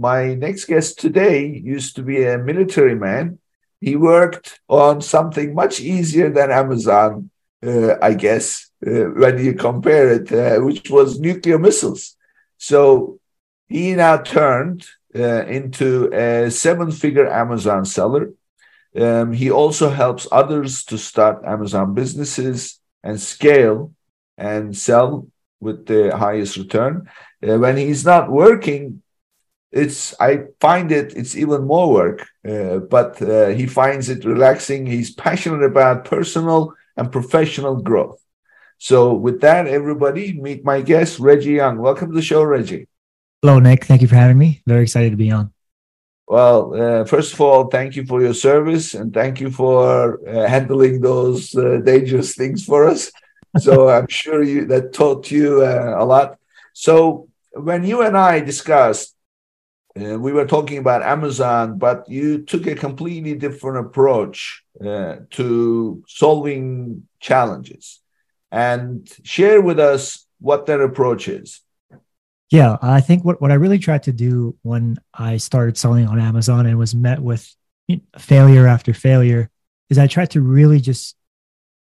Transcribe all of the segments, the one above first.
My next guest today used to be a military man. He worked on something much easier than Amazon, uh, I guess, uh, when you compare it, uh, which was nuclear missiles. So he now turned uh, into a seven figure Amazon seller. Um, he also helps others to start Amazon businesses and scale and sell with the highest return. Uh, when he's not working, it's I find it it's even more work, uh, but uh, he finds it relaxing. He's passionate about personal and professional growth. So with that, everybody, meet my guest Reggie Young. Welcome to the show, Reggie. Hello, Nick. Thank you for having me. Very excited to be on. Well, uh, first of all, thank you for your service and thank you for uh, handling those uh, dangerous things for us. So I'm sure you that taught you uh, a lot. So when you and I discussed uh, we were talking about Amazon, but you took a completely different approach uh, to solving challenges. And share with us what that approach is. Yeah, I think what, what I really tried to do when I started selling on Amazon and was met with failure after failure is I tried to really just,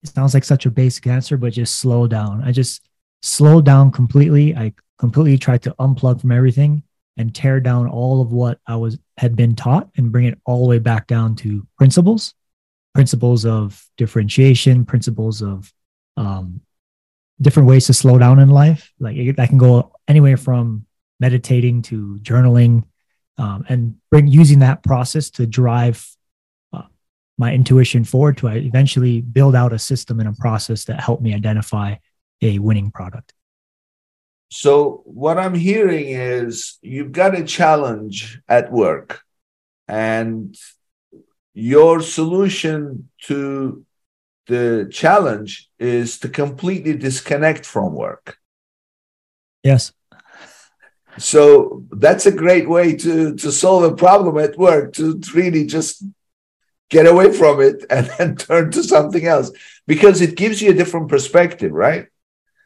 it sounds like such a basic answer, but just slow down. I just slowed down completely. I completely tried to unplug from everything and tear down all of what I was had been taught and bring it all the way back down to principles, principles of differentiation, principles of um, different ways to slow down in life. Like I can go anywhere from meditating to journaling, um, and bring using that process to drive uh, my intuition forward to eventually build out a system and a process that helped me identify a winning product. So what I'm hearing is you've got a challenge at work and your solution to the challenge is to completely disconnect from work. Yes. So that's a great way to to solve a problem at work to really just get away from it and then turn to something else because it gives you a different perspective, right?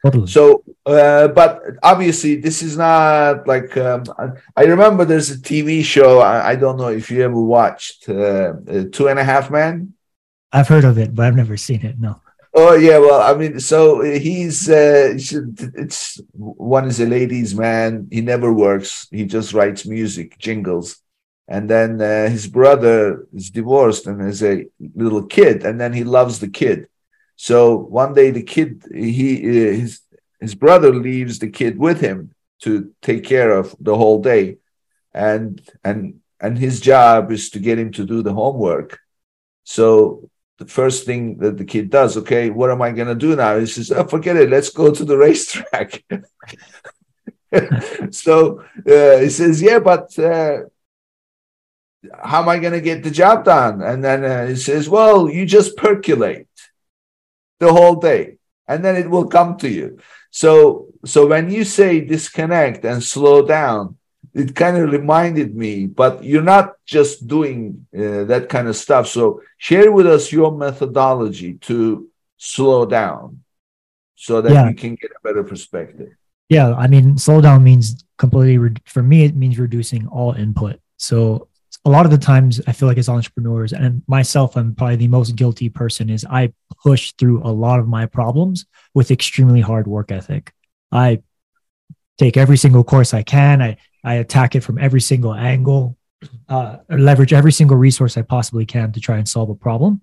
Totally. So, uh, but obviously, this is not like um, I remember. There's a TV show. I, I don't know if you ever watched uh, uh, Two and a Half Men. I've heard of it, but I've never seen it. No. Oh yeah, well, I mean, so he's uh, it's one is a ladies' man. He never works. He just writes music, jingles, and then uh, his brother is divorced and has a little kid, and then he loves the kid so one day the kid, he his his brother leaves the kid with him to take care of the whole day, and and and his job is to get him to do the homework. So the first thing that the kid does, okay, what am I going to do now? He says, oh, forget it, let's go to the racetrack. so uh, he says, yeah, but uh, how am I going to get the job done? And then uh, he says, well, you just percolate the whole day and then it will come to you. So so when you say disconnect and slow down it kind of reminded me but you're not just doing uh, that kind of stuff. So share with us your methodology to slow down so that yeah. you can get a better perspective. Yeah i mean slow down means completely re- for me it means reducing all input. So a lot of the times I feel like as entrepreneurs and myself, I'm probably the most guilty person is I push through a lot of my problems with extremely hard work ethic. I take every single course I can. I, I attack it from every single angle, uh, leverage every single resource I possibly can to try and solve a problem.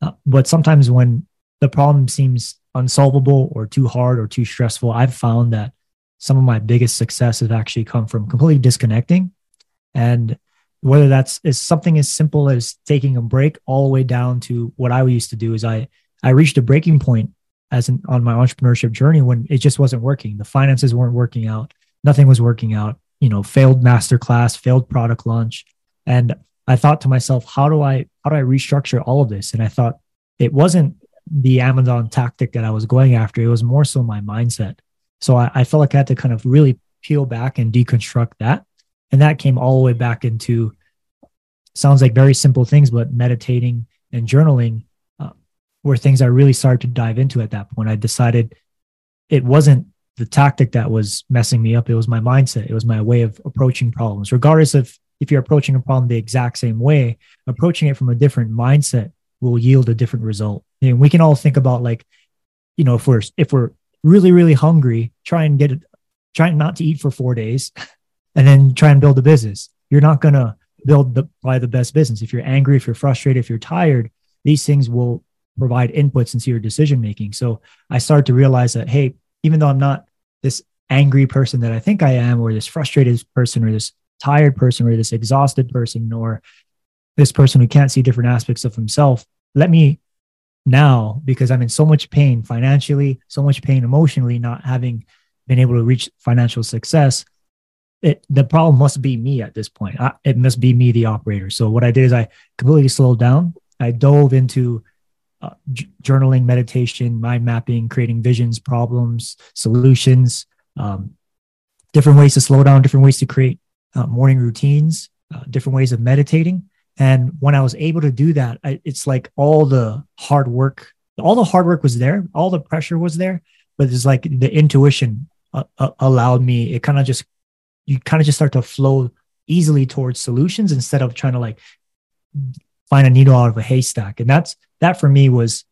Uh, but sometimes when the problem seems unsolvable or too hard or too stressful, I've found that some of my biggest success successes actually come from completely disconnecting and whether that's is something as simple as taking a break all the way down to what I used to do is I I reached a breaking point as an, on my entrepreneurship journey when it just wasn't working. The finances weren't working out. Nothing was working out. you know, failed masterclass, failed product launch. And I thought to myself, how do I how do I restructure all of this? And I thought it wasn't the Amazon tactic that I was going after. It was more so my mindset. So I, I felt like I had to kind of really peel back and deconstruct that. And that came all the way back into sounds like very simple things, but meditating and journaling uh, were things I really started to dive into at that point. I decided it wasn't the tactic that was messing me up. It was my mindset. It was my way of approaching problems, regardless of if you're approaching a problem the exact same way, approaching it from a different mindset will yield a different result. And we can all think about like, you know, if we're if we're really really hungry, try and get it, try not to eat for four days, and then try and build a business. You're not gonna build the buy the best business. If you're angry, if you're frustrated, if you're tired, these things will provide inputs into your decision making. So I started to realize that hey, even though I'm not this angry person that I think I am, or this frustrated person, or this tired person, or this exhausted person, or this person who can't see different aspects of himself, let me now, because I'm in so much pain financially, so much pain emotionally, not having been able to reach financial success, it, the problem must be me at this point. I, it must be me, the operator. So what I did is I completely slowed down. I dove into uh, j- journaling, meditation, mind mapping, creating visions, problems, solutions, um, different ways to slow down, different ways to create uh, morning routines, uh, different ways of meditating. And when I was able to do that, I, it's like all the hard work, all the hard work was there, all the pressure was there, but it's like the intuition uh, uh, allowed me. It kind of just, you kind of just start to flow easily towards solutions instead of trying to like find a needle out of a haystack. And that's that for me was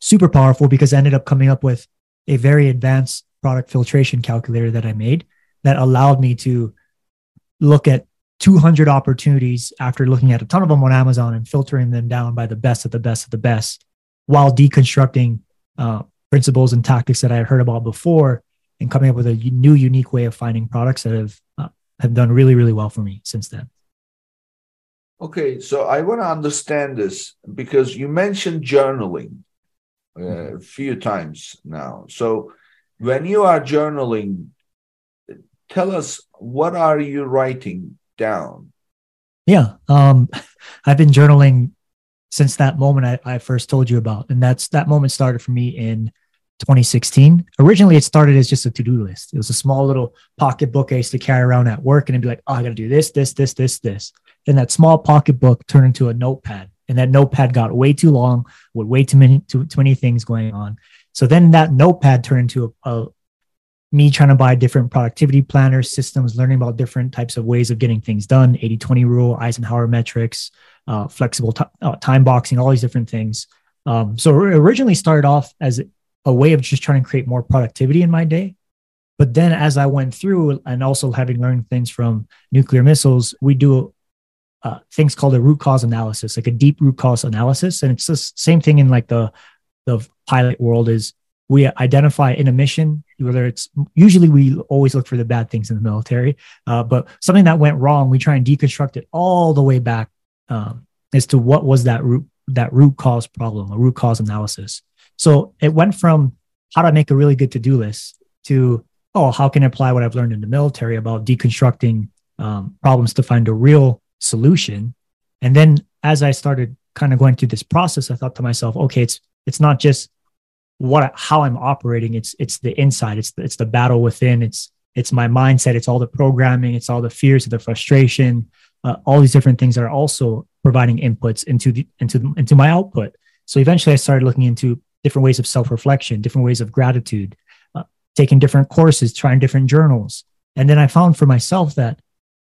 super powerful because I ended up coming up with a very advanced product filtration calculator that I made that allowed me to look at 200 opportunities after looking at a ton of them on Amazon and filtering them down by the best of the best of the best while deconstructing uh, principles and tactics that I had heard about before and coming up with a new, unique way of finding products that have, uh, have done really, really well for me since then. Okay, so I want to understand this because you mentioned journaling uh, a few times now. So when you are journaling, tell us what are you writing down? Yeah. Um, I've been journaling since that moment I, I first told you about. And that's that moment started for me in 2016. Originally, it started as just a to-do list. It was a small little pocket book I used to carry around at work and I'd be like, oh, I gotta do this, this, this, this, this. Then that small pocket book turned into a notepad. And that notepad got way too long with way too many too, too many things going on. So then that notepad turned into a, a, me trying to buy different productivity planners, systems, learning about different types of ways of getting things done 80 20 rule, Eisenhower matrix, uh, flexible t- uh, time boxing, all these different things. Um, so it originally started off as a way of just trying to create more productivity in my day. But then as I went through and also having learned things from nuclear missiles, we do uh, things called a root cause analysis, like a deep root cause analysis. And it's the same thing in like the, the pilot world is we identify in a mission whether it's usually we always look for the bad things in the military uh, but something that went wrong we try and deconstruct it all the way back um, as to what was that root that root cause problem a root cause analysis so it went from how to make a really good to-do list to oh how can i apply what i've learned in the military about deconstructing um, problems to find a real solution and then as i started kind of going through this process i thought to myself okay it's it's not just what how I'm operating. It's it's the inside. It's the, it's the battle within. It's it's my mindset. It's all the programming. It's all the fears, the frustration, uh, all these different things that are also providing inputs into the into the, into my output. So eventually, I started looking into different ways of self reflection, different ways of gratitude, uh, taking different courses, trying different journals, and then I found for myself that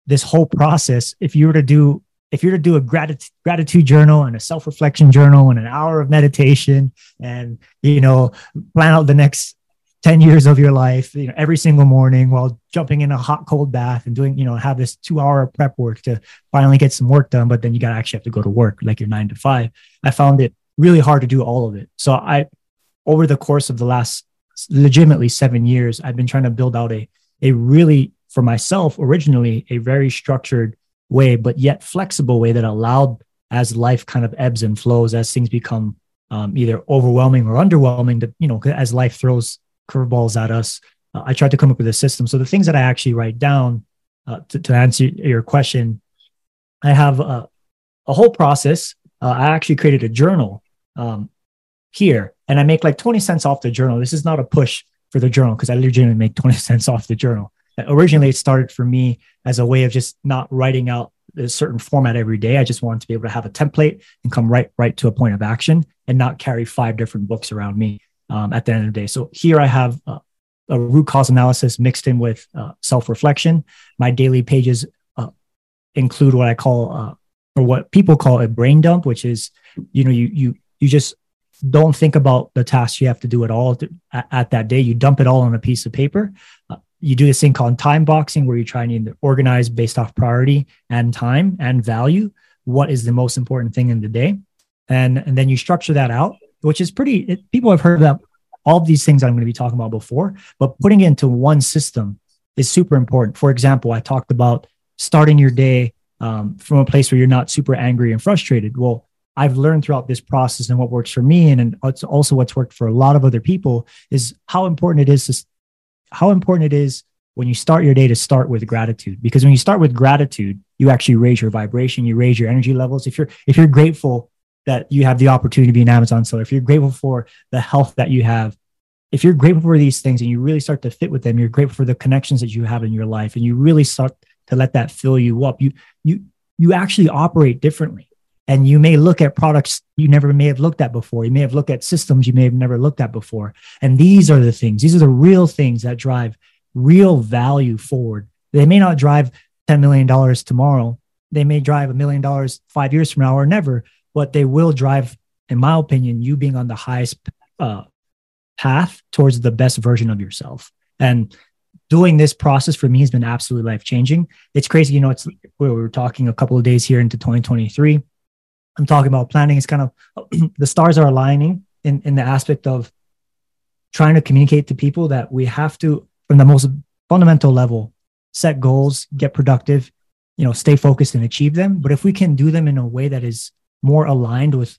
this whole process, if you were to do if you're to do a gratitude gratitude journal and a self reflection journal and an hour of meditation and you know plan out the next 10 years of your life you know every single morning while jumping in a hot cold bath and doing you know have this two hour prep work to finally get some work done but then you got to actually have to go to work like your nine to five i found it really hard to do all of it so i over the course of the last legitimately seven years i've been trying to build out a a really for myself originally a very structured way, but yet flexible way that allowed as life kind of ebbs and flows, as things become um, either overwhelming or underwhelming, to, you know, as life throws curveballs at us. Uh, I tried to come up with a system. So the things that I actually write down uh, to, to answer your question, I have a, a whole process. Uh, I actually created a journal um, here, and I make like 20 cents off the journal. This is not a push for the journal because I legitimately make 20 cents off the journal. Originally, it started for me as a way of just not writing out a certain format every day. I just wanted to be able to have a template and come right right to a point of action and not carry five different books around me um, at the end of the day. So here I have uh, a root cause analysis mixed in with uh, self reflection. My daily pages uh, include what I call uh, or what people call a brain dump, which is you know you you you just don't think about the tasks you have to do at all to, at, at, that day. You dump it all on a piece of paper. Uh, you do this thing called time boxing, where you try and organize based off priority and time and value. What is the most important thing in the day, and and then you structure that out, which is pretty. It, people have heard about all of these things I'm going to be talking about before, but putting it into one system is super important. For example, I talked about starting your day um, from a place where you're not super angry and frustrated. Well, I've learned throughout this process and what works for me, and, and it's also what's worked for a lot of other people, is how important it is to, how important it is when you start your day to start with gratitude. Because when you start with gratitude, you actually raise your vibration, you raise your energy levels. If you're if you're grateful that you have the opportunity to be an Amazon seller, if you're grateful for the health that you have, if you're grateful for these things and you really start to fit with them, you're grateful for the connections that you have in your life, and you really start to let that fill you up. You you you actually operate differently. And you may look at products you never may have looked at before. You may have looked at systems you may have never looked at before. And these are the things, these are the real things that drive real value forward. They may not drive $10 million tomorrow. They may drive a million dollars five years from now or never, but they will drive, in my opinion, you being on the highest uh, path towards the best version of yourself. And doing this process for me has been absolutely life changing. It's crazy, you know. It's we were talking a couple of days here into 2023. I'm talking about planning. It's kind of the stars are aligning in in the aspect of trying to communicate to people that we have to, from the most fundamental level, set goals, get productive, you know, stay focused and achieve them. But if we can do them in a way that is more aligned with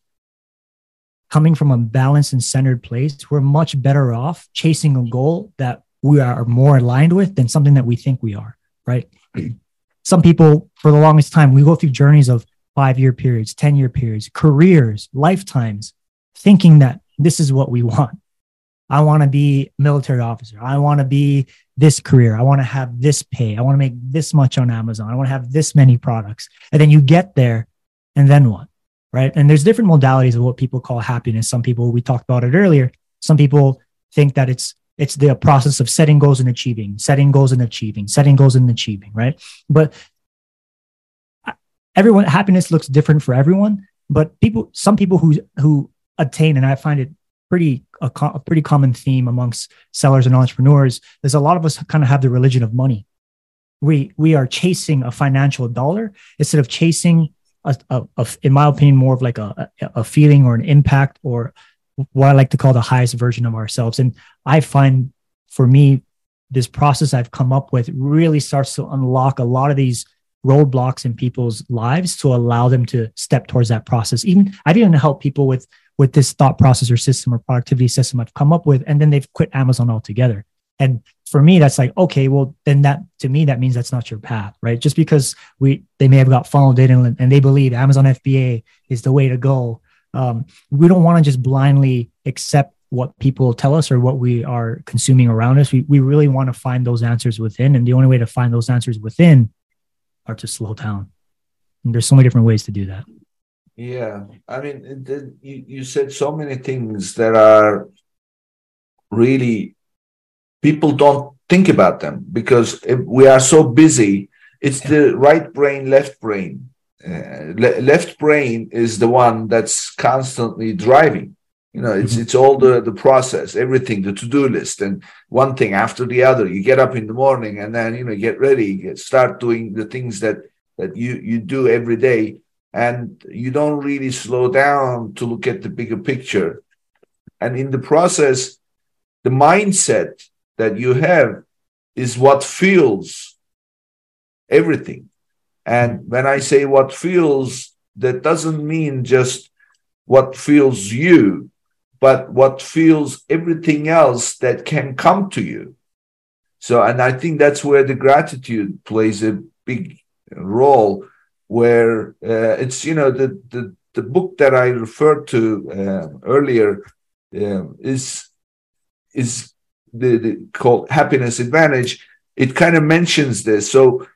coming from a balanced and centered place, we're much better off chasing a goal that we are more aligned with than something that we think we are, right? Some people, for the longest time, we go through journeys of five year periods, 10 year periods, careers, lifetimes, thinking that this is what we want. I want to be military officer. I want to be this career. I want to have this pay. I want to make this much on Amazon. I want to have this many products. And then you get there and then what? right? And there's different modalities of what people call happiness. Some people, we talked about it earlier. Some people think that it's it's the process of setting goals and achieving, setting goals and achieving, setting goals and achieving, right? But everyone happiness looks different for everyone. But people, some people who who attain, and I find it pretty a, a pretty common theme amongst sellers and entrepreneurs. Is a lot of us kind of have the religion of money. We we are chasing a financial dollar instead of chasing a, a, a, in my opinion, more of like a, a feeling or an impact or what I like to call the highest version of ourselves. And I find for me, this process I've come up with really starts to unlock a lot of these roadblocks in people's lives to allow them to step towards that process. Even I've even helped people with with this thought process or system or productivity system I've come up with, and then they've quit Amazon altogether. And for me, that's like, okay, well, then that to me, that means that's not your path, right? Just because we they may have got funneled in and, and they believe Amazon FBA is the way to go. Um, we don't want to just blindly accept what people tell us or what we are consuming around us. We, we really want to find those answers within. And the only way to find those answers within are to slow down. And there's so many different ways to do that. Yeah. I mean, you, you said so many things that are really people don't think about them because we are so busy. It's the right brain, left brain. Uh, le- left brain is the one that's constantly driving. You know, it's mm-hmm. it's all the the process, everything, the to do list, and one thing after the other. You get up in the morning and then you know get ready, get, start doing the things that that you you do every day, and you don't really slow down to look at the bigger picture. And in the process, the mindset that you have is what fuels everything. And when I say what fuels, that doesn't mean just what fuels you, but what fuels everything else that can come to you. So, and I think that's where the gratitude plays a big role, where uh, it's you know the the the book that I referred to uh, earlier uh, is is the, the called Happiness Advantage. It kind of mentions this. So,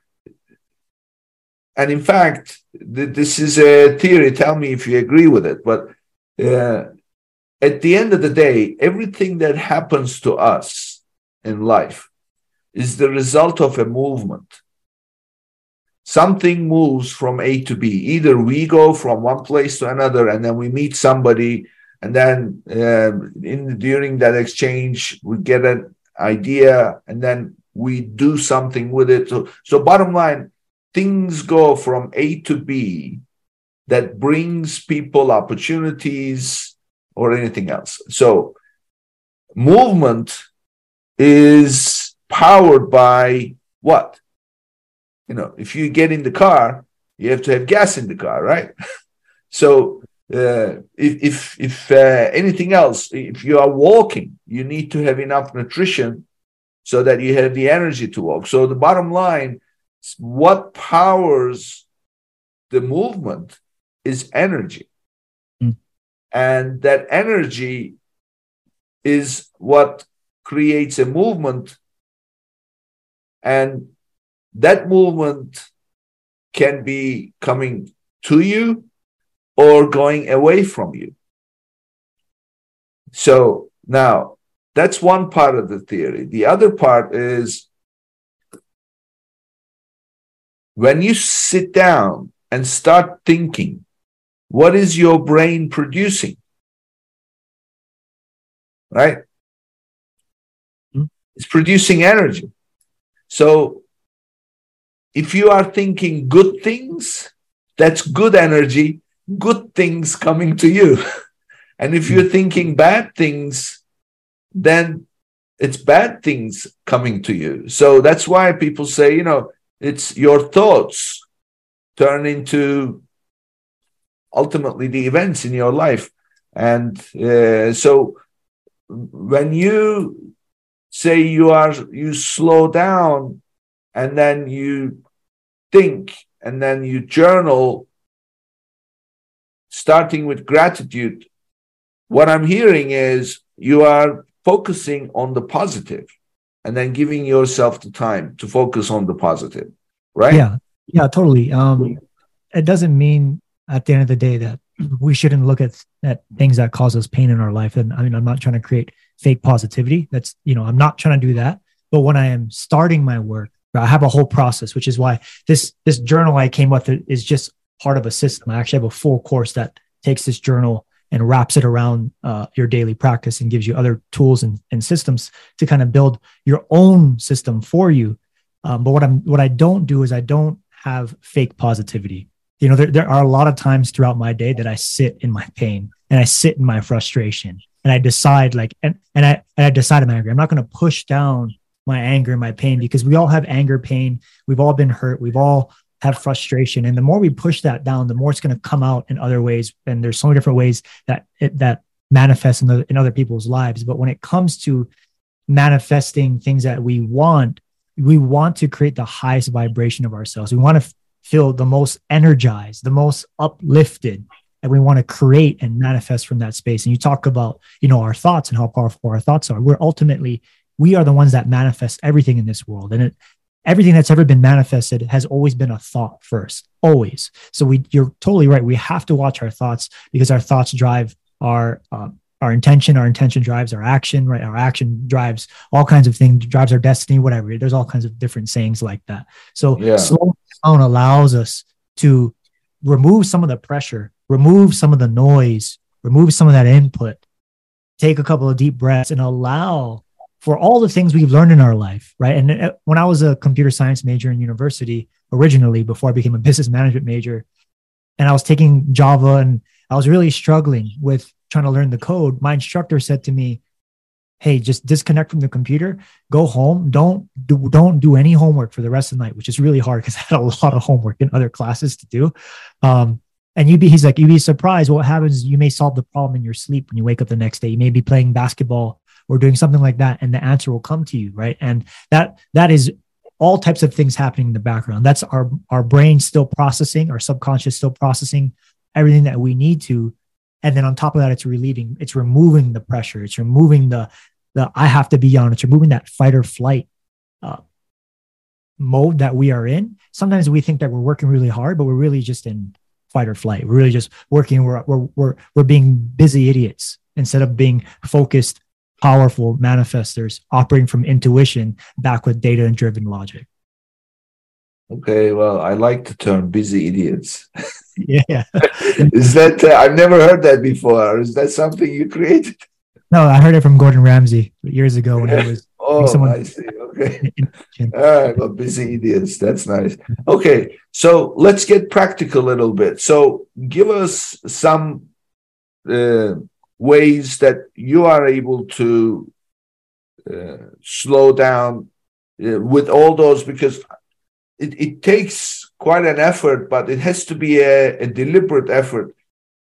and in fact, th- this is a theory. Tell me if you agree with it. But uh, at the end of the day, everything that happens to us in life is the result of a movement. Something moves from A to B. Either we go from one place to another and then we meet somebody, and then um, in during that exchange we get an idea, and then we do something with it. So, so bottom line, things go from A to B that brings people opportunities or anything else. So movement is powered by what? You know, if you get in the car, you have to have gas in the car, right? so uh, if if, if uh, anything else, if you are walking, you need to have enough nutrition so that you have the energy to walk. So the bottom line, what powers the movement is energy. And that energy is what creates a movement. And that movement can be coming to you or going away from you. So now that's one part of the theory. The other part is when you sit down and start thinking, what is your brain producing? Right? Hmm? It's producing energy. So if you are thinking good things, that's good energy, good things coming to you. and if you're thinking bad things, then it's bad things coming to you. So that's why people say, you know, it's your thoughts turn into ultimately the events in your life. And uh, so when you say you are, you slow down and then you think and then you journal, starting with gratitude, what I'm hearing is you are focusing on the positive and then giving yourself the time to focus on the positive, right? Yeah, yeah, totally. Um, it doesn't mean at the end of the day that we shouldn't look at at things that cause us pain in our life. And I mean, I'm not trying to create fake positivity. That's you know, I'm not trying to do that. But when I am starting my work, I have a whole process, which is why this this journal I came with is just part of a system. I actually have a full course that takes this journal and wraps it around uh, your daily practice and gives you other tools and, and systems to kind of build your own system for you. Um, but what I'm what I don't do is I don't have fake positivity. You know, there, there are a lot of times throughout my day that I sit in my pain and I sit in my frustration and I decide like and and I and I decide I'm angry. I'm not going to push down my anger and my pain because we all have anger, pain. We've all been hurt. We've all have frustration, and the more we push that down, the more it's going to come out in other ways. And there's so many different ways that it, that manifests in the in other people's lives. But when it comes to manifesting things that we want, we want to create the highest vibration of ourselves. We want to feel the most energized, the most uplifted, and we want to create and manifest from that space. And you talk about, you know, our thoughts and how powerful our thoughts are. We're ultimately we are the ones that manifest everything in this world, and it, everything that's ever been manifested has always been a thought first, always. So we, you're totally right. We have to watch our thoughts because our thoughts drive our um, our intention our intention drives our action right? Our action drives all kinds of things drives our destiny whatever. There's all kinds of different sayings like that. So yeah. slowing down allows us to remove some of the pressure remove some of the noise remove some of that input take a couple of deep breaths and allow for all the things we've learned in our life right? And uh, when i was a computer science major in university originally before i became a business management major and i was taking java and i was really struggling with trying to learn the code, my instructor said to me, "Hey, just disconnect from the computer, go home, don't do don't do any homework for the rest of the night," which is really hard because I had a lot of homework in other classes to do. Um, and you'd be, he's like, you'd be surprised what happens. You may solve the problem in your sleep when you wake up the next day. You may be playing basketball or doing something like that and the answer will come to you right and that that is all types of things happening in the background that's our our brain still processing our subconscious still processing everything that we need to and then on top of that it's relieving it's removing the pressure. It's removing the the i have to be on. It's removing that fight or flight uh, mode that we are in. Sometimes we think that we're working really hard but we're really just in fight or flight. We're really just working. We're we're we're, we're being busy idiots instead of being focused powerful manifestors operating from intuition back with data and driven logic. Okay, well, I like the term busy idiots. yeah. is that, uh, I've never heard that before. Is that something you created? No, I heard it from Gordon Ramsay years ago when he was. oh, someone... I see. Okay. All right. Well, busy idiots. That's nice. Okay. So let's get practical a little bit. So give us some uh, ways that you are able to uh, slow down uh, with all those because it, it takes quite an effort, but it has to be a, a deliberate effort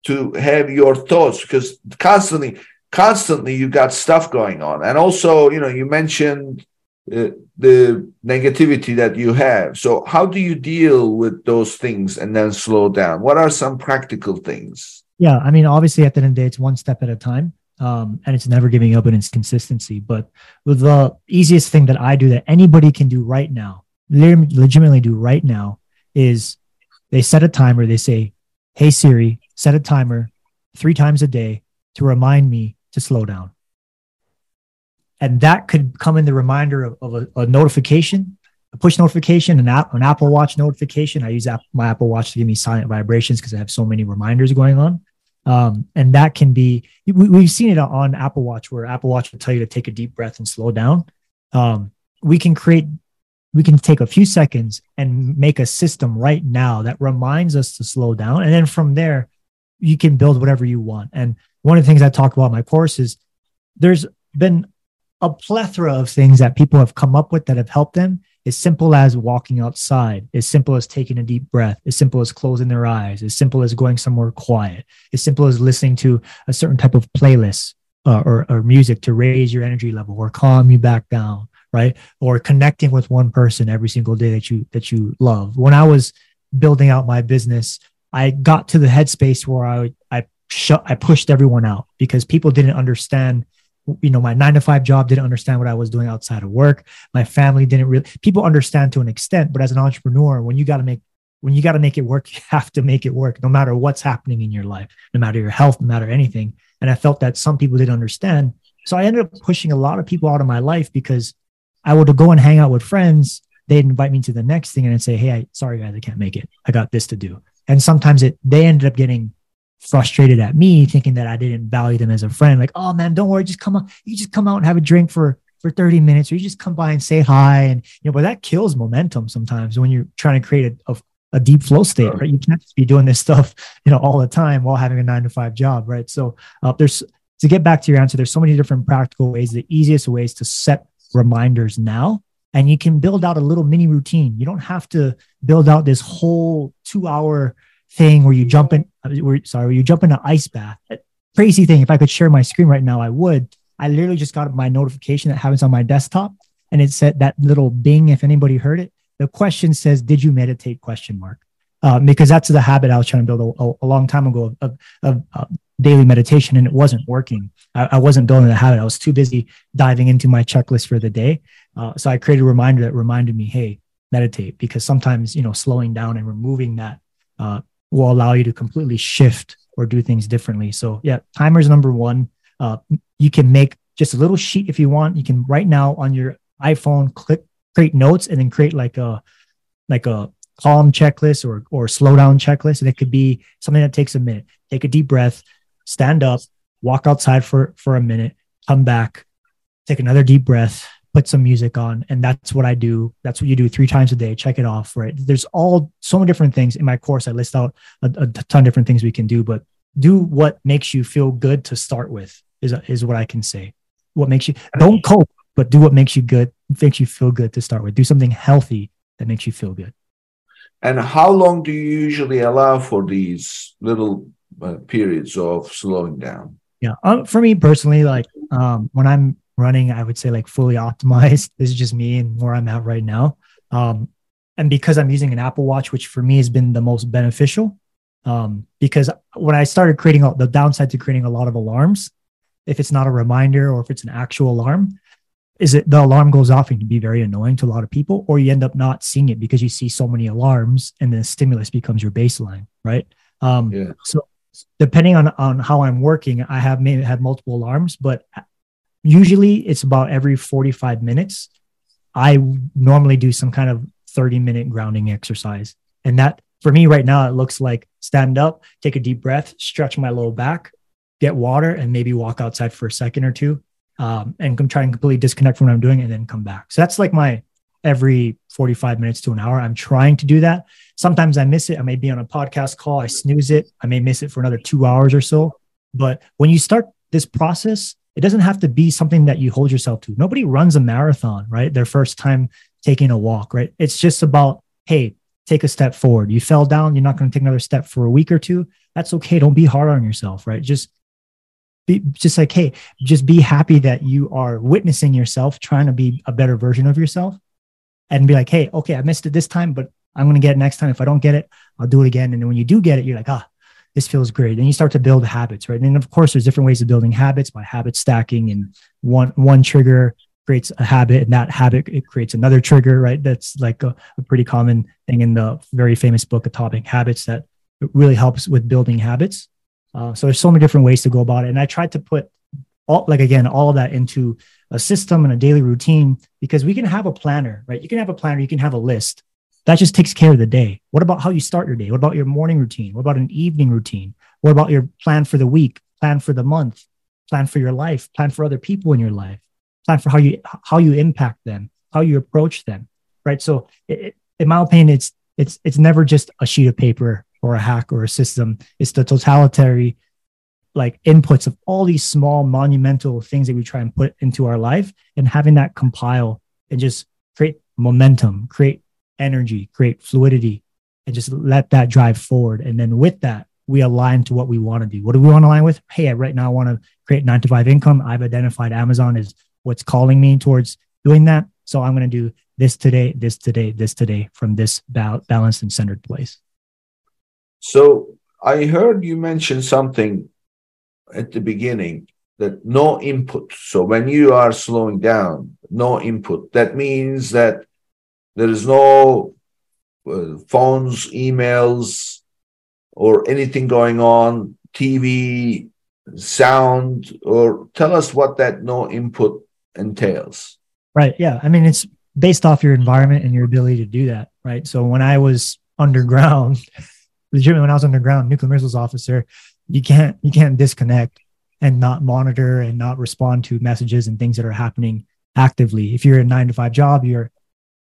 to have your thoughts because constantly, constantly you got stuff going on. And also, you know, you mentioned uh, the negativity that you have. So, how do you deal with those things and then slow down? What are some practical things? Yeah, I mean, obviously, at the end of the day, it's one step at a time. Um, and it's never giving up and its consistency. But the easiest thing that I do that anybody can do right now legitimately do right now is they set a timer. They say, Hey Siri, set a timer three times a day to remind me to slow down. And that could come in the reminder of, of a, a, notification, a push notification, an, app, an Apple Watch notification. I use app, my Apple Watch to give me silent vibrations because I have so many reminders going on. Um, and that can be, we, have seen it on Apple Watch where Apple Watch will tell you to take a deep breath and slow down. Um, we can create we can take a few seconds and make a system right now that reminds us to slow down. And then from there, you can build whatever you want. And one of the things I talk about in my course is there's been a plethora of things that people have come up with that have helped them. As simple as walking outside, as simple as taking a deep breath, as simple as closing their eyes, as simple as going somewhere quiet, as simple as listening to a certain type of playlist uh, or, or music to raise your energy level or calm you back down right? Or connecting with one person every single day that you that you love. When i was building out my business i got to the headspace where i i shut i pushed everyone out because people didn't understand you know my nine to five job didn't understand what i was doing outside of work. My family didn't really people understand to an extent but as an entrepreneur when you got to make when you got to make it work you have to make it work no matter what's happening in your life no matter your health no matter anything. And i felt that some people didn't understand. So i ended up pushing a lot of people out of my life because I would go and hang out with friends. They'd invite me to the next thing and I'd say, Hey, I sorry guys, I can't make it. I got this to do. And sometimes it they ended up getting frustrated at me, thinking that I didn't value them as a friend. Like, oh man, don't worry, just come out. You just come out and have a drink for for 30 minutes, or you just come by and say hi. And you know, but that kills momentum sometimes when you're trying to create a, a, a deep flow state, right? You can't just be doing this stuff, you know, all the time while having a nine to five job, right? So uh, there's to get back to your answer, there's so many different practical ways. The easiest ways to set reminders now and you can build out a little mini routine. You don't have to build out this whole two hour thing where you jump in, where, sorry, where you jump in an ice bath. Crazy thing. If I could share my screen right now, I would. I literally just got my notification that happens on my desktop and it said that little bing, if anybody heard it, the question says, did you meditate question mark? Uh, because that's the habit I was trying to build a, a long time ago of, of, of uh, daily meditation and it wasn't working. I, I, wasn't building the habit. I was too busy diving into my checklist for the day. Uh, so I created a reminder that reminded me, hey, meditate, because sometimes, you know, slowing down and removing that uh, will allow you to completely shift or do things differently. So yeah, timer's number one. Uh, you can make just a little sheet if you want. You can right now on your iPhone, click create notes and then create like a like a calm checklist or or slow down checklist. And it could be something that takes a minute. Take a deep breath, stand up, walk outside for for a minute, come back, take another deep breath, put some music on, and that's what I do. That's what you do three times a day. Check it off, right? There's all so many different things in my course. I list out a, a ton of different things we can do, but do what makes you feel good to start with is is what I can say. What makes you don't cope, but do what makes you good, makes you feel good to start with. Do something healthy that makes you feel good. And how long do you usually allow for these little periods of slowing down? Yeah, um, for me personally, like um, when I'm running, I would say like fully optimized. This is just me and where I'm at right now. Um, and because I'm using an Apple Watch, which for me has been the most beneficial, um, because when I started creating the downside to creating a lot of alarms, if it's not a reminder or if it's an actual alarm, is it the alarm goes off and can be very annoying to a lot of people, or you end up not seeing it because you see so many alarms and the stimulus becomes your baseline, right? Um, yeah. So depending on on how I'm working, I have maybe had multiple alarms, but usually it's about every 45 minutes. I normally do some kind of 30 minute grounding exercise, and that for me right now it looks like stand up, take a deep breath, stretch my low back, get water, and maybe walk outside for a second or two, um, and try and completely disconnect from what I'm doing, and then come back. So that's like my every 45 minutes to an hour. I'm trying to do that. Sometimes I miss it. I may be on a podcast call, I snooze it. I may miss it for another two hours or so. But when you start this process, it doesn't have to be something that you hold yourself to. Nobody runs a marathon, right? Their first time taking a walk, right? It's just about, hey, take a step forward. You fell down, you're not going to take another step for a week or two. That's okay. Don't be hard on yourself, right? Just be just like, hey, just be happy that you are witnessing yourself trying to be a better version of yourself and be like, hey, okay, I missed it this time, but I'm going to get it next time. If I don't get it, I'll do it again. And then when you do get it, you're like, ah, this feels great. And you start to build habits, right? And of course, there's different ways of building habits by habit stacking, and one one trigger creates a habit, and that habit it creates another trigger, right? That's like a, a pretty common thing in the very famous book Atomic Habits that really helps with building habits. Uh, so there's so many different ways to go about it, and I tried to put all like again all of that into a system and a daily routine because we can have a planner, right? You can have a planner, you can have a list. That just takes care of the day. What about how you start your day? What about your morning routine? What about an evening routine? What about your plan for the week, plan for the month, plan for your life, plan for other people in your life, plan for how you how you impact them, how you approach them, right? So, it, in my opinion, it's it's it's never just a sheet of paper or a hack or a system. It's the totality like inputs of all these small monumental things that we try and put into our life and having that compile and just create momentum create energy create fluidity and just let that drive forward. And then with that we align to what we want to do what do we want to align with? Hey right now i want to create nine to five income. I've identified amazon as what's calling me towards doing that. So i'm going to do this today this today this today from this balanced and centered place. So i heard you mention something at the beginning that no input. So when you are slowing down, no input. That means that there is no uh, phones, emails, or anything going on, TV, sound, or tell us what that no input entails. Right. Yeah. I mean, it's based off your environment and your ability to do that. Right. So when I was underground, legitimately when I was underground, nuclear missiles officer, you can't you can't disconnect and not monitor and not respond to messages and things that are happening actively. If you're a nine to five job, you're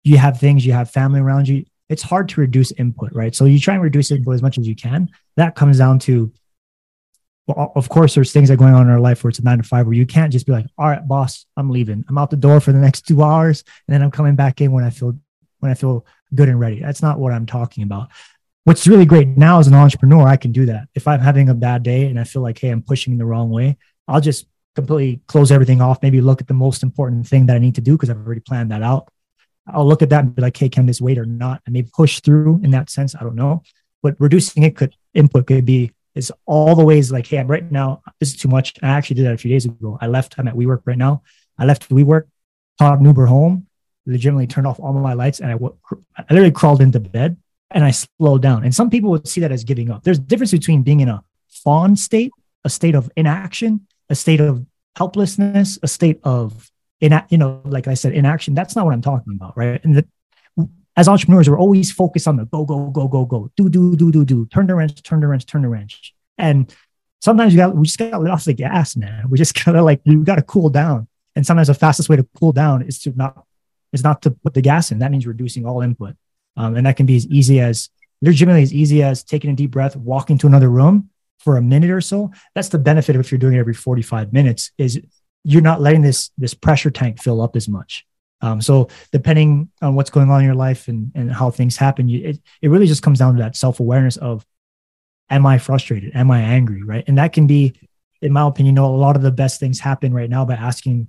you have things, you have family around you. It's hard to reduce input, right? So you try and reduce input as much as you can. That comes down to, well, of course, there's things that are going on in our life where it's a nine to five where you can't just be like, all right, boss, I'm leaving. I'm out the door for the next two hours, and then I'm coming back in when I feel when I feel good and ready. That's not what I'm talking about what's really great now as an entrepreneur, I can do that. If I'm having a bad day and I feel like, hey, I'm pushing the wrong way, I'll just completely close everything off. Maybe look at the most important thing that I need to do because I've already planned that out. I'll look at that and be like, hey, can this wait or not? And maybe push through in that sense. I don't know. But reducing it could input could be is all the ways like, hey, I'm right now, this is too much. I actually did that a few days ago. I left, I'm at WeWork right now. I left WeWork, caught an Uber home, legitimately turned off all my lights, and I, w- I literally crawled into bed and I slow down. And some people would see that as giving up. There's a difference between being in a fawn state, a state of inaction, a state of helplessness, a state of in you know, like I said, inaction. That's not what I'm talking about, right? And the, as entrepreneurs, we're always focused on the go, go, go, go, go, do, do, do, do, do, turn the wrench, turn the wrench, turn the wrench. And sometimes we got we just gotta let off the gas, man. We just gotta like we gotta cool down. And sometimes the fastest way to cool down is to not is not to put the gas in. That means reducing all input. Um, and that can be as easy as legitimately as easy as taking a deep breath, walking to another room for a minute or so. That's the benefit of if you're doing it every 45 minutes is you're not letting this this pressure tank fill up as much. Um, so depending on what's going on in your life and, and how things happen, you, it, it really just comes down to that self-awareness of, am I frustrated? Am I angry? Right. And that can be, in my opinion, you know, a lot of the best things happen right now by asking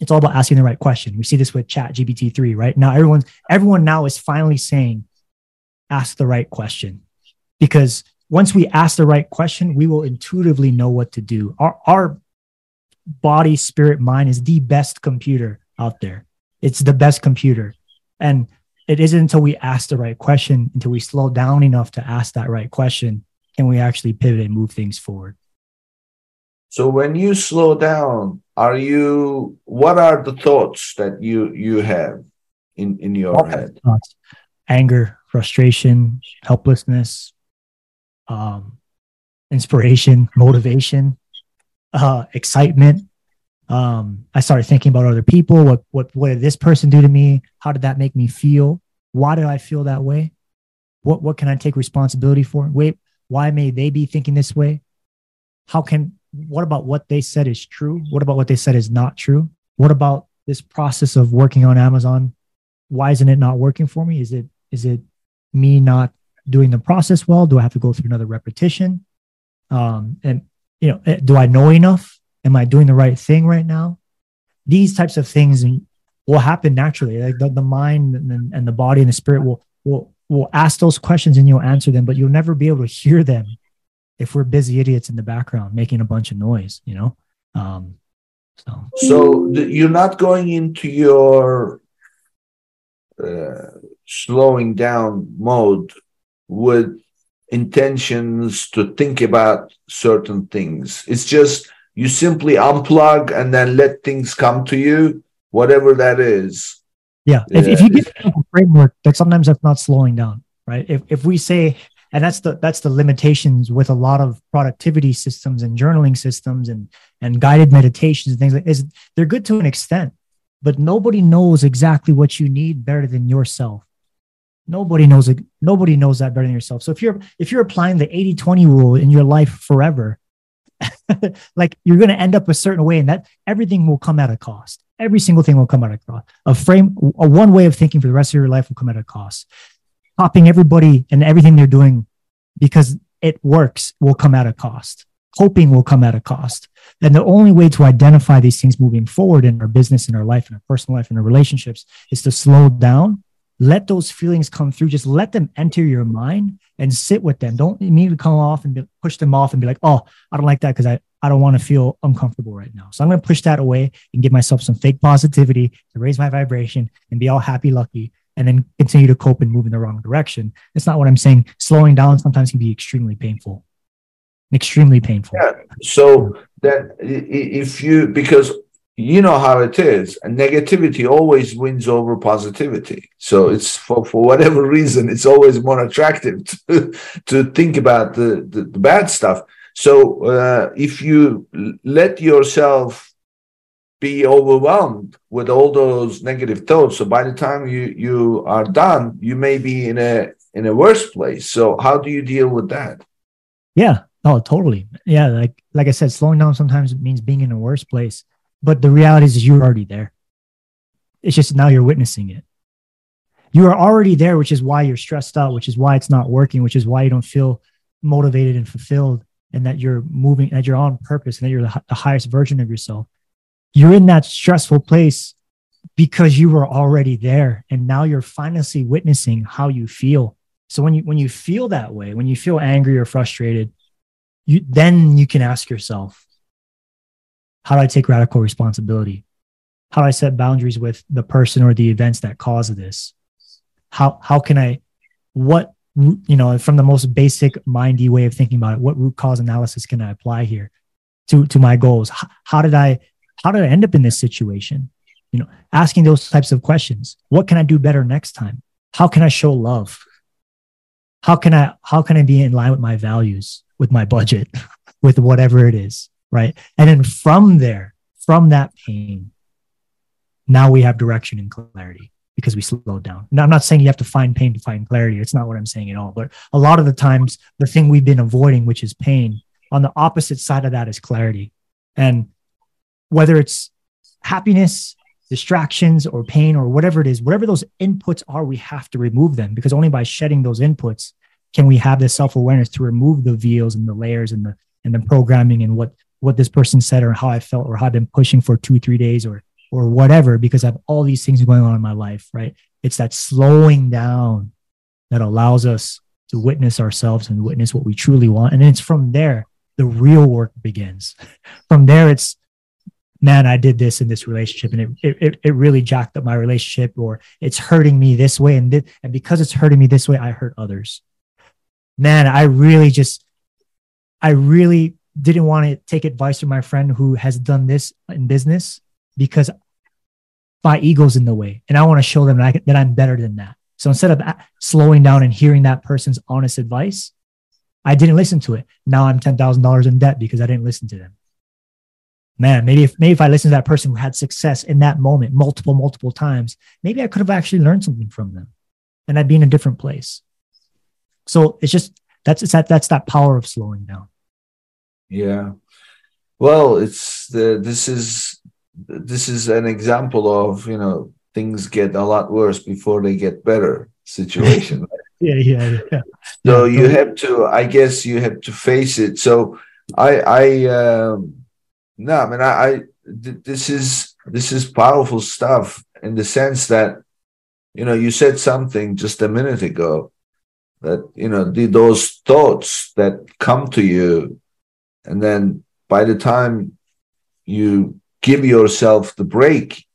it's all about asking the right question. We see this with Chat GPT three, right? Now everyone's everyone now is finally saying, ask the right question, because once we ask the right question, we will intuitively know what to do. Our our body, spirit, mind is the best computer out there. It's the best computer, and it isn't until we ask the right question, until we slow down enough to ask that right question, can we actually pivot and move things forward. So when you slow down, are you what are the thoughts that you you have in in your head? Thoughts. Anger, frustration, helplessness, um, inspiration, motivation, uh, excitement. Um, I started thinking about other people. What what what did this person do to me? How did that make me feel? Why did I feel that way? What what can I take responsibility for? Wait, why may they be thinking this way? How can what about what they said is true? What about what they said is not true? What about this process of working on Amazon? Why isn't it not working for me? Is it is it me not doing the process well? Do I have to go through another repetition? Um, and you know, eh, do I know enough? Am I doing the right thing right now? These types of things will happen naturally. Like the, the mind and, and the body and the spirit will will will ask those questions and you'll answer them, but you'll never be able to hear them if we're busy idiots in the background making a bunch of noise, you know? Um, so, so you're not going into your uh, slowing down mode with intentions to think about certain things. It's just you simply unplug and then let things come to you, whatever that is. Yeah. If, if you get a framework, that sometimes that's not slowing down, right? If, if we say, and that's the that's the limitations with a lot of productivity systems and journaling systems and and guided meditations and things like is they're good to an extent but nobody knows exactly what you need better than yourself. Nobody knows it nobody knows that better than yourself. So if you're if you're applying the 80 20 rule in your life forever like you're going to end up a certain way and that everything will come at a cost. Every single thing will come at a cost. A frame a one way of thinking for the rest of your life will come at a cost copying everybody and everything they're doing because it works will come at a cost. Hoping will come at a cost. And the only way to identify these things moving forward in our business, in our life, in our personal life, in our relationships is to slow down, let those feelings come through, just let them enter your mind and sit with them. Don't immediately come off and be, push them off and be like, oh, I don't like that because I, I don't want to feel uncomfortable right now. So I'm going to push that away and give myself some fake positivity to raise my vibration and be all happy, lucky and then continue to cope and move in the wrong direction. It's not what I'm saying. Slowing down sometimes can be extremely painful. Extremely painful. Yeah. So that if you because you know how it is, negativity always wins over positivity. So it's for, for whatever reason, it's always more attractive to, to think about the, the, the bad stuff. So uh, if you let yourself be overwhelmed with all those negative thoughts. So by the time you you are done, you may be in a in a worse place. So how do you deal with that? Yeah. Oh, totally. Yeah. Like like I said, slowing down sometimes means being in a worse place. But the reality is you're already there. It's just now you're witnessing it. You are already there, which is why you're stressed out, which is why it's not working, which is why you don't feel motivated and fulfilled and that you're moving, that you're on purpose and that you're the, the highest version of yourself you're in that stressful place because you were already there and now you're finally witnessing how you feel. So when you when you feel that way when you feel angry or frustrated you then you can ask yourself how do i take radical responsibility? How do i set boundaries with the person or the events that cause this? How how can i what you know from the most basic mindy way of thinking about it what root cause analysis can i apply here to to my goals? How, how did i how did I end up in this situation? You know, asking those types of questions. What can I do better next time? How can I show love? How can I how can I be in line with my values, with my budget, with whatever it is, right? And then from there, from that pain, now we have direction and clarity because we slowed down. Now, I'm not saying you have to find pain to find clarity. It's not what I'm saying at all. But a lot of the times, the thing we've been avoiding, which is pain, on the opposite side of that is clarity. And whether it's happiness, distractions, or pain, or whatever it is, whatever those inputs are, we have to remove them because only by shedding those inputs can we have the self awareness to remove the veils and the layers and the and the programming and what what this person said or how I felt or how I've been pushing for two three days or or whatever because I have all these things going on in my life, right? It's that slowing down that allows us to witness ourselves and witness what we truly want. And it's from there the real work begins. From there, it's man, I did this in this relationship and it, it, it really jacked up my relationship or it's hurting me this way. And, th- and because it's hurting me this way, I hurt others. Man, I really just, I really didn't want to take advice from my friend who has done this in business because my ego's in the way and I want to show them that, I, that I'm better than that. So instead of uh, slowing down and hearing that person's honest advice, I didn't listen to it. Now I'm $10,000 in debt because I didn't listen to them. Man, maybe if, maybe if I listened to that person who had success in that moment multiple, multiple times, maybe I could have actually learned something from them and I'd be in a different place. So it's just, that's, it's that, that's that power of slowing down. Yeah. Well, it's the, this is, this is an example of, you know, things get a lot worse before they get better situation. yeah, yeah, yeah. So yeah, you have to, I guess, you have to face it. So I, I, um, no, I mean, I, I this is this is powerful stuff in the sense that, you know, you said something just a minute ago that you know the, those thoughts that come to you, and then by the time you give yourself the break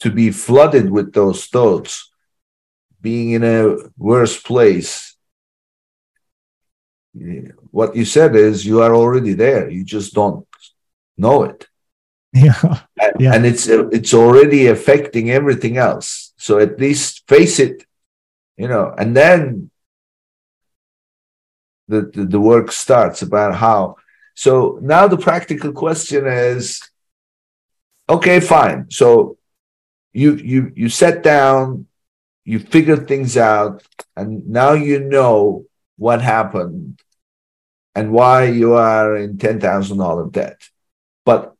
to be flooded with those thoughts, being in a worse place. What you said is you are already there. You just don't know it. Yeah. And, yeah. and it's it's already affecting everything else. So at least face it, you know, and then the, the, the work starts about how. So now the practical question is okay, fine. So you you you set down, you figure things out, and now you know what happened and why you are in ten thousand dollar debt. But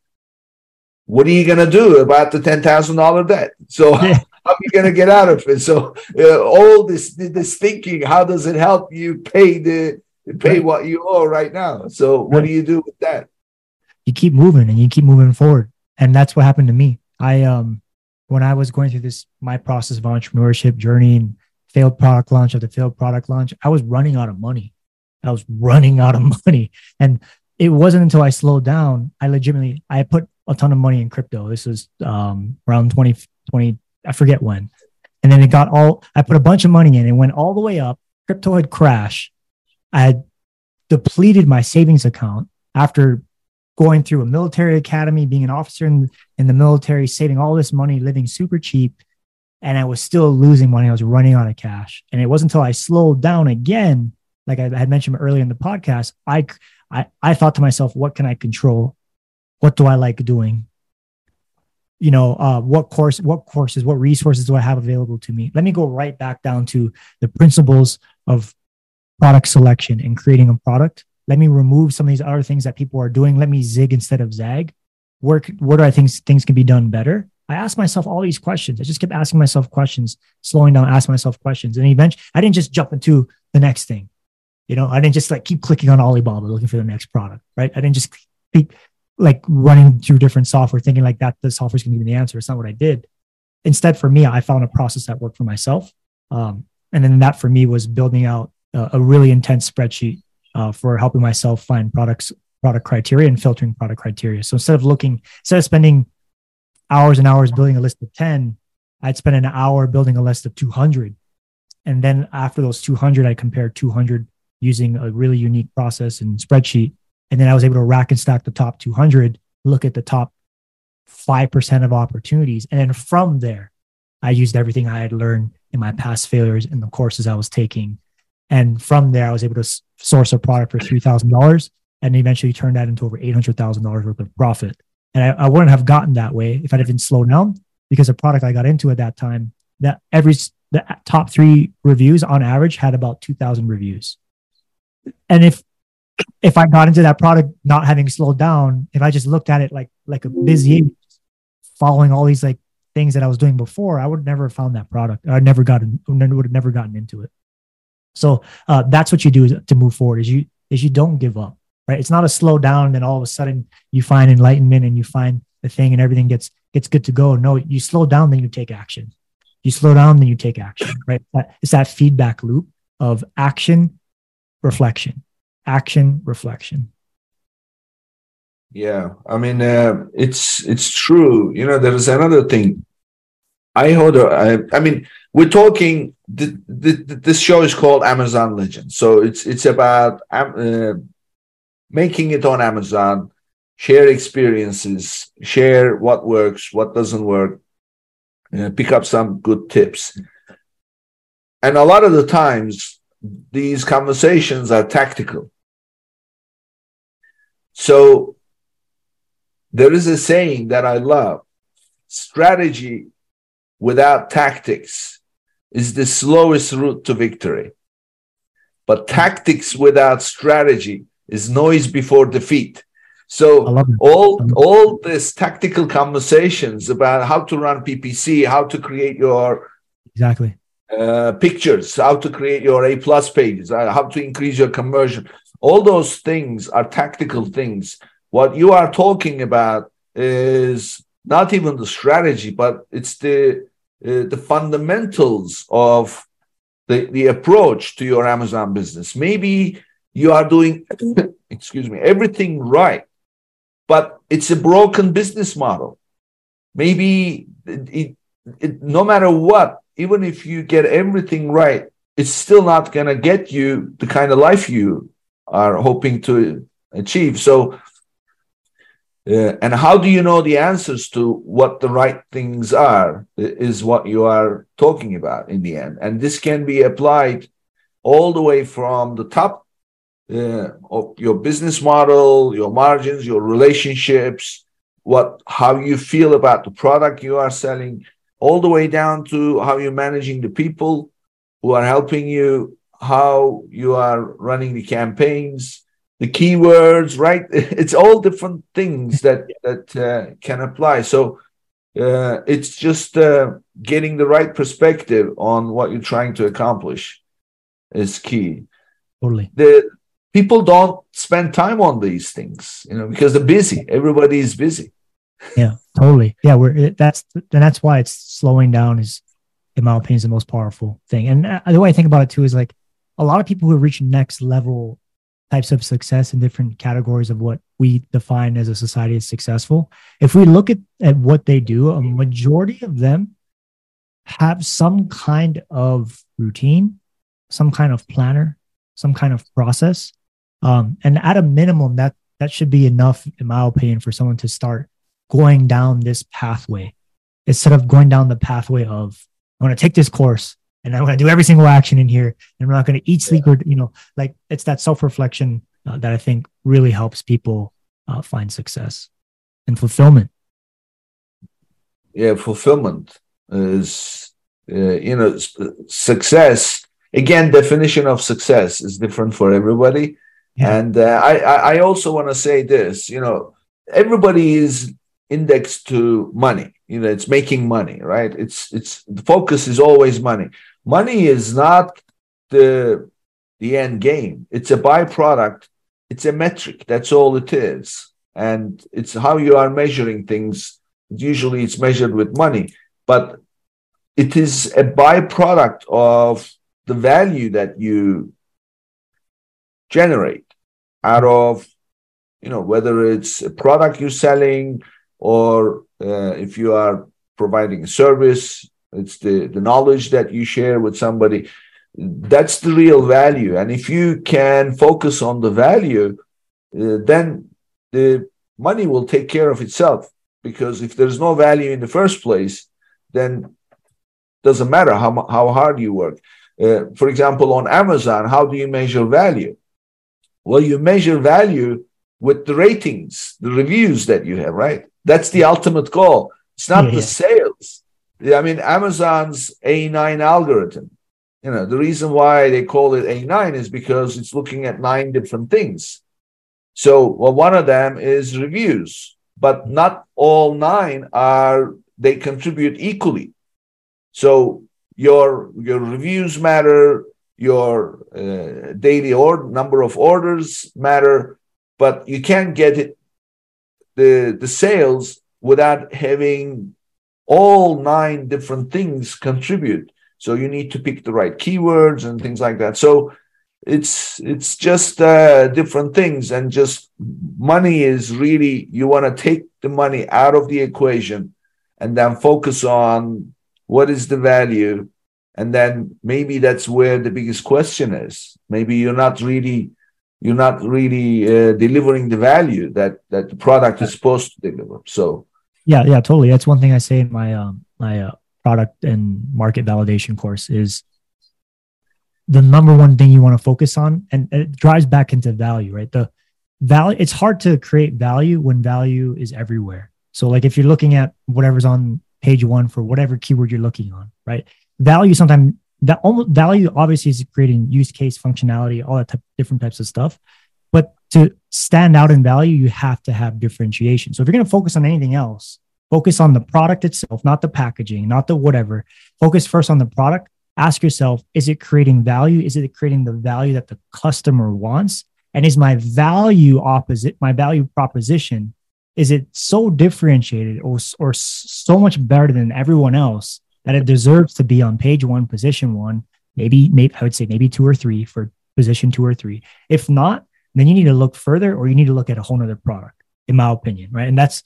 what are you going to do about the ten thousand dollar debt? So how are you going to get out of it? So uh, all this this thinking, how does it help you pay the pay what you owe right now? So what do you do with that? You keep moving and you keep moving forward, and that's what happened to me. I um when I was going through this my process of entrepreneurship journey and failed product launch after failed product launch, I was running out of money. I was running out of money. And it wasn't until I slowed down, I legitimately I put a ton of money in crypto. This was um, around 2020, I forget when. And then it got all I put a bunch of money in, it went all the way up. Crypto had crashed. I had depleted my savings account after going through a military academy, being an officer in, in the military, saving all this money, living super cheap. And I was still losing money. I was running out of cash. And it wasn't until I slowed down again, like I had mentioned earlier in the podcast, I, I, I thought to myself, what can I control? What do I like doing? You know, uh, what course, what courses, what resources do I have available to me? Let me go right back down to the principles of product selection and creating a product let me remove some of these other things that people are doing. Let me zig instead of zag. Work, where do I think things can be done better? I asked myself all these questions. I just kept asking myself questions, slowing down, asking myself questions. And eventually I didn't just jump into the next thing. You know, I didn't just like keep clicking on Alibaba looking for the next product, right? I didn't just keep like running through different software thinking like that the software is going to give me the answer. It's not what I did. Instead, for me, I found a process that worked for myself. Um, and then that for me was building out a, a really intense spreadsheet uh, for helping myself find products, product criteria and filtering product criteria. So instead of looking, instead of spending hours and hours building a list of 10, I'd spend an hour building a list of 200. And then after those 200, I compared 200 using a really unique process and spreadsheet. And then I was able to rack and stack the top 200, look at the top 5% of opportunities. And then from there, I used everything I had learned in my past failures in the courses I was taking and from there, I was able to source a product for $3,000 and eventually turn that into over $800,000 worth of profit. And I, I, wouldn't have gotten that way if I'd have been slow down because the product I got into at that time, that every the top three reviews on average had about 2,000 reviews. And if if I got into that product not having slowed down, if I just looked at it like like a busy following all these like things that I was doing before, I would never have found that product. I never gotten would have never gotten into it. So uh, that's what you do to move forward is you is you don't give up, right? It's not a slow down and then all of a sudden you find enlightenment and you find the thing and everything gets gets good to go. No, you slow down, then you take action. You slow down, then you take action, right? That, it's that feedback loop of action, reflection, action, reflection. Yeah, I mean, uh, it's it's true. You know, there is another thing. I heard. I, I mean, we're talking. The, the, this show is called Amazon Legend, so it's it's about uh, making it on Amazon, share experiences, share what works, what doesn't work, uh, pick up some good tips. And a lot of the times, these conversations are tactical. So there is a saying that I love strategy without tactics is the slowest route to victory. But tactics without strategy is noise before defeat. So all all this tactical conversations about how to run PPC, how to create your exactly uh, pictures, how to create your A plus pages, uh, how to increase your conversion. All those things are tactical things. What you are talking about is not even the strategy, but it's the uh, the fundamentals of the, the approach to your Amazon business. Maybe you are doing, excuse me, everything right, but it's a broken business model. Maybe it, it, it, no matter what, even if you get everything right, it's still not going to get you the kind of life you are hoping to achieve. So, uh, and how do you know the answers to what the right things are is what you are talking about in the end. And this can be applied all the way from the top uh, of your business model, your margins, your relationships, what how you feel about the product you are selling, all the way down to how you're managing the people who are helping you, how you are running the campaigns, the keywords, right? It's all different things that that uh, can apply. So uh, it's just uh, getting the right perspective on what you're trying to accomplish is key. Totally. The people don't spend time on these things, you know, because they're busy. Everybody is busy. Yeah, totally. Yeah, we're that's and that's why it's slowing down is, in my opinion, is the most powerful thing. And uh, the way I think about it too is like a lot of people who reach next level types of success in different categories of what we define as a society as successful. If we look at, at what they do, a majority of them have some kind of routine, some kind of planner, some kind of process. Um, and at a minimum, that that should be enough, in my opinion, for someone to start going down this pathway instead of going down the pathway of I'm going to take this course and I'm going to do every single action in here and I'm not going to eat, sleep, or you know, like it's that self reflection uh, that I think really helps people uh, find success and fulfillment. Yeah, fulfillment is uh, you know success. Again, definition of success is different for everybody. Yeah. And uh, I, I also want to say this, you know, everybody is indexed to money. You know, it's making money, right? It's it's the focus is always money. Money is not the the end game. It's a byproduct. It's a metric. That's all it is. And it's how you are measuring things. Usually it's measured with money, but it is a byproduct of the value that you generate out of you know whether it's a product you're selling or uh, if you are providing a service, it's the, the knowledge that you share with somebody. That's the real value. And if you can focus on the value, uh, then the money will take care of itself. Because if there's no value in the first place, then doesn't matter how, how hard you work. Uh, for example, on Amazon, how do you measure value? Well, you measure value with the ratings, the reviews that you have, right? That's the ultimate goal. It's not yeah, the yeah. sales. I mean, Amazon's A9 algorithm, you know, the reason why they call it A9 is because it's looking at nine different things. So, well, one of them is reviews, but not all nine are, they contribute equally. So, your, your reviews matter, your uh, daily or number of orders matter, but you can't get it the the sales without having all nine different things contribute. So you need to pick the right keywords and things like that. So it's it's just uh, different things and just money is really you want to take the money out of the equation and then focus on what is the value and then maybe that's where the biggest question is maybe you're not really you're not really uh, delivering the value that that the product is supposed to deliver. So yeah yeah totally. That's one thing i say in my um my uh, product and market validation course is the number one thing you want to focus on and it drives back into value right? The value it's hard to create value when value is everywhere. So like if you're looking at whatever's on page one for whatever keyword you're looking on right? Value sometimes that almost value obviously is creating use case functionality all that type, different types of stuff. But to stand out in value you have to have differentiation. So if you're going to focus on anything else focus on the product itself not the packaging not the whatever. Focus first on the product. Ask yourself is it creating value? Is it creating the value that the customer wants? And is my value opposite my value proposition is it so differentiated or, or so much better than everyone else that it deserves to be on page one position one maybe maybe i would say maybe two or three for position two or three. If not then you need to look further or you need to look at a whole nother product in my opinion right? And that's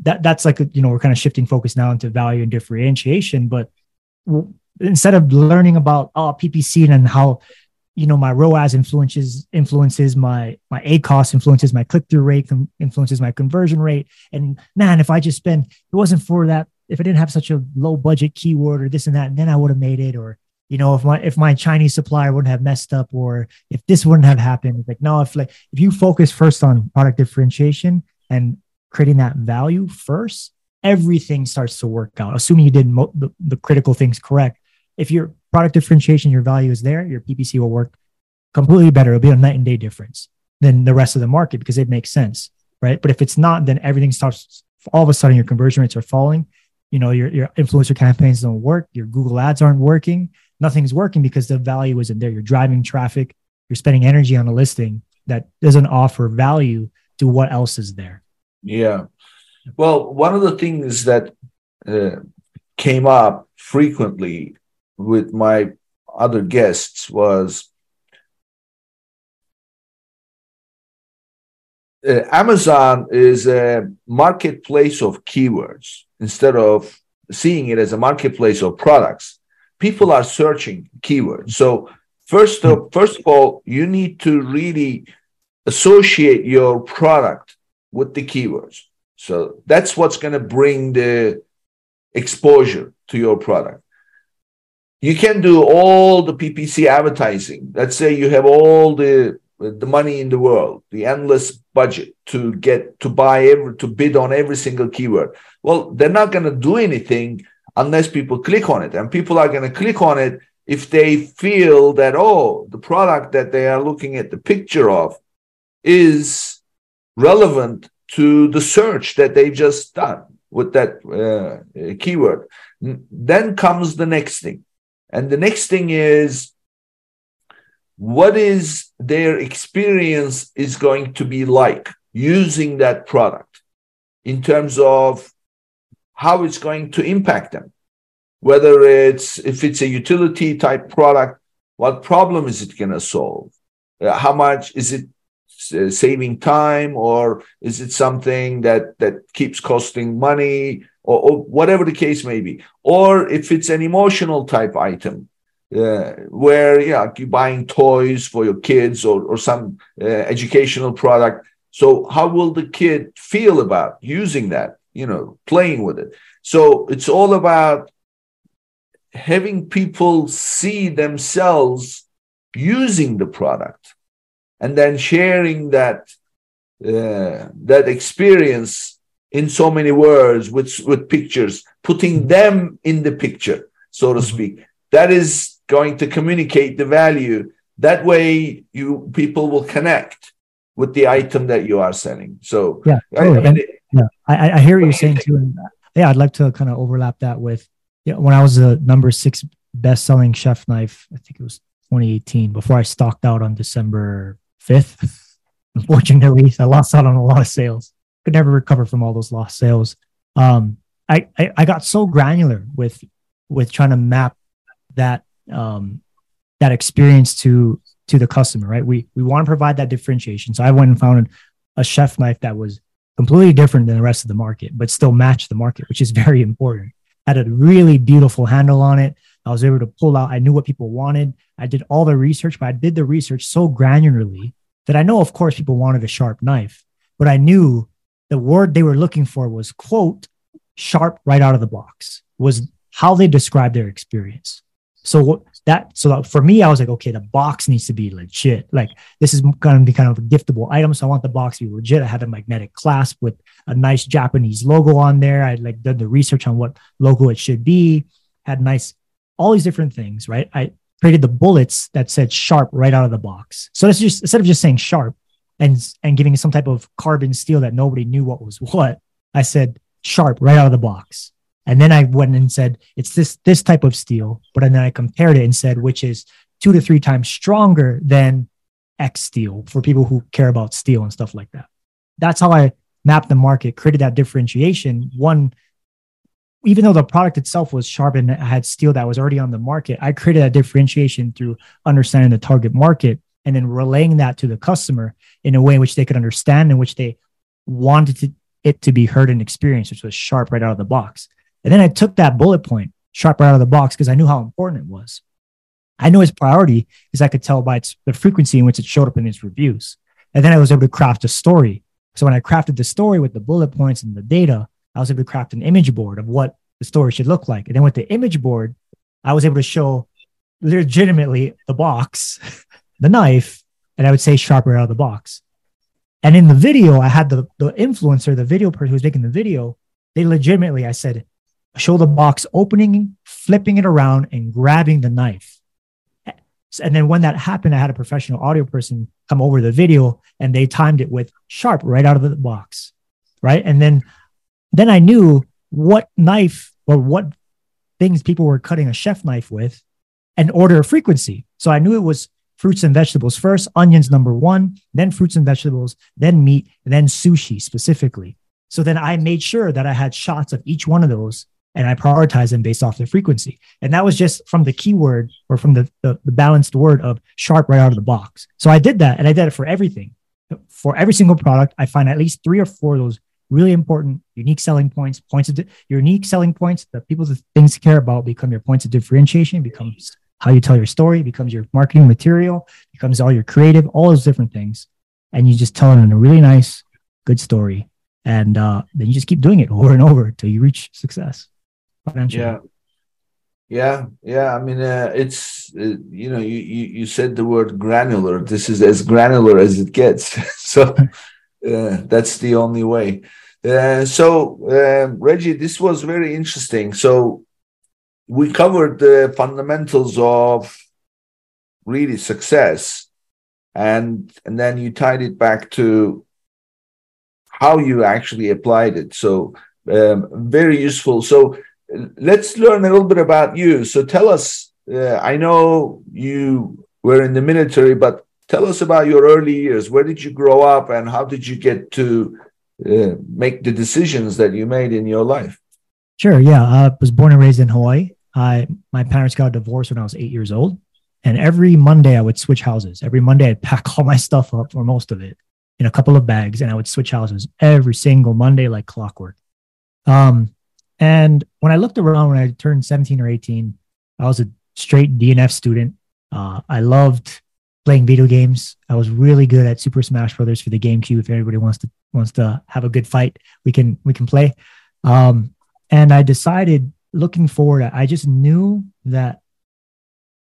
that that's like you know we're kind of shifting focus now into value and differentiation but instead of learning about oh PPC and how you know my ROAS influences influences my my ACOS influences my click through rate influences my conversion rate. And man if I just spend it wasn't for that if I didn't have such a low budget keyword or this and that then I would have made it or you know if my if my Chinese supplier wouldn't have messed up or if this wouldn't have happened like no if like if you focus first on product differentiation and creating that value first everything starts to work out assuming you did mo- the, the critical things correct if your product differentiation, your value is there, your PPC will work completely better. It'll be a night and day difference than the rest of the market because it makes sense, right? But if it's not, then everything starts. All of a sudden, your conversion rates are falling. You know, your your influencer campaigns don't work. Your Google ads aren't working. Nothing's working because the value isn't there. You're driving traffic. You're spending energy on a listing that doesn't offer value to what else is there. Yeah. Well, one of the things that uh, came up frequently with my other guests was uh, Amazon is a marketplace of keywords instead of seeing it as a marketplace of products. People are searching keywords. So first of first of all, you need to really associate your product with the keywords. So that's what's going to bring the exposure to your product you can do all the PPC advertising. Let's say you have all the the money in the world, the endless budget to get to buy every to bid on every single keyword. Well, they're not going to do anything unless people click on it, and people are going to click on it if they feel that oh, the product that they are looking at the picture of is relevant to the search that they've just done with that uh, keyword. Then comes the next thing and the next thing is what is their experience is going to be like using that product in terms of how it's going to impact them whether it's if it's a utility type product what problem is it going to solve uh, how much is it uh, saving time or is it something that that keeps costing money or, or whatever the case may be. Or if it's an emotional type item, uh, where yeah, you're buying toys for your kids or, or some uh, educational product. So how will the kid feel about using that, you know, playing with it? So it's all about having people see themselves using the product and then sharing that uh, that experience in so many words with with pictures putting them in the picture so to mm-hmm. speak that is going to communicate the value that way you people will connect with the item that you are selling so yeah totally. I, and, yeah I, I hear what you're saying too and yeah i'd like to kind of overlap that with yeah when i was the number six best selling chef knife i think it was 2018 before i stocked out on december 5th unfortunately i lost out on a lot of sales could never recover from all those lost sales. um, I, I, I got so granular with with trying to map that um, that experience to to the customer, right? We we want to provide that differentiation. So I went and found a chef knife that was completely different than the rest of the market, but still matched the market, which is very important. Had a really beautiful handle on it. I was able to pull out. I knew what people wanted. I did all the research, but I did the research so granularly that I know, of course, people wanted a sharp knife, but I knew the word they were looking for was quote sharp right out of the box was how they described their experience. So that so for me, I was like, okay, the box needs to be legit. Like this is going to be kind of a giftable item, so I want the box to be legit. I had a magnetic clasp with a nice Japanese logo on there. I like did the research on what logo it should be. Had nice all these different things, right? I created the bullets that said sharp right out of the box. So that's just instead of just saying sharp and and giving some type of carbon steel that nobody knew what was what, I said sharp right out of the box. And then I went and said, it's this this type of steel. But then I compared it and said, which is two to three times stronger than X steel for people who care about steel and stuff like that. That's how I mapped the market, created that differentiation. One, even though the product itself was sharp and had steel that was already on the market, I created that differentiation through understanding the target market and then relaying that to the customer in a way in which they could understand in which they wanted to, it to be heard and experienced, which was sharp right out of the box. And then I took that bullet point sharp right out of the box because I knew how important it was. I knew his priority is I could tell by its, the frequency in which it showed up in his reviews. And then I was able to craft a story. So when I crafted the story with the bullet points and the data, I was able to craft an image board of what the story should look like. And then with the image board, I was able to show legitimately the box, the knife, and I would say sharper out of the box. And in the video, I had the, the influencer, the video person who was making the video, they legitimately, I said, show the box opening, flipping it around, and grabbing the knife. And then when that happened, I had a professional audio person come over the video and they timed it with sharp right out of the box. Right. And then then I knew what knife or what things people were cutting a chef knife with and order of frequency. So I knew it was fruits and vegetables first, onions number one, then fruits and vegetables, then meat, then sushi specifically. So then I made sure that I had shots of each one of those and I prioritize them based off the frequency. And that was just from the keyword or from the, the, the, balanced word of sharp right out of the box. So I did that and I did it for everything. For every single product, I find at least three or four of those really important unique selling points, points of di- unique selling points, the people, the things to care about become your points of differentiation, becomes how you tell your story, becomes your marketing material, becomes all your creative, all those different things. And you just tell it in a really nice, good story. And uh, then you just keep doing it over and over until you reach success financially. Yeah. Yeah, yeah. I mean, uh, it's uh, you know, you, you you said the word granular. This is as granular as it gets. so uh, that's the only way. Uh, so um, Reggie, this was very interesting. So we covered the fundamentals of really success, and and then you tied it back to how you actually applied it. So um, very useful. So let's learn a little bit about you. So tell us, uh, I know you were in the military, but tell us about your early years. Where did you grow up and how did you get to uh, make the decisions that you made in your life? Sure. Yeah. I was born and raised in Hawaii. I, my parents got divorced when I was eight years old. And every Monday I would switch houses. Every Monday I'd pack all my stuff up or most of it in a couple of bags and I would switch houses every single Monday like clockwork. Um, and when I looked around when I turned 17 or 18, I was a straight DNF student. Uh, I loved playing video games. I was really good at Super Smash Brothers for the GameCube. If anybody wants to wants to have a good fight, we can we can play. Um, and I decided, looking forward, I just knew that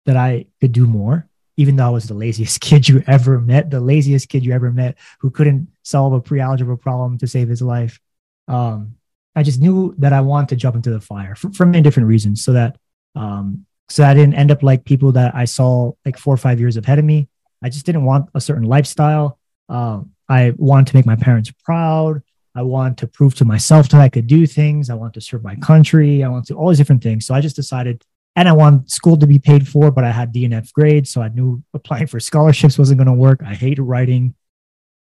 that I could do more. Even though I was the laziest kid you ever met, the laziest kid you ever met, who couldn't solve a pre-algebra problem to save his life. Um, I just knew that I wanted to jump into the fire for, for many different reasons, so that um, so I didn't end up like people that I saw like four or five years ahead of me. I just didn't want a certain lifestyle. Um, I wanted to make my parents proud. I wanted to prove to myself that I could do things. I wanted to serve my country. I wanted to all these different things. So I just decided, and I want school to be paid for, but I had DNF grades, so I knew applying for scholarships wasn't going to work. I hated writing,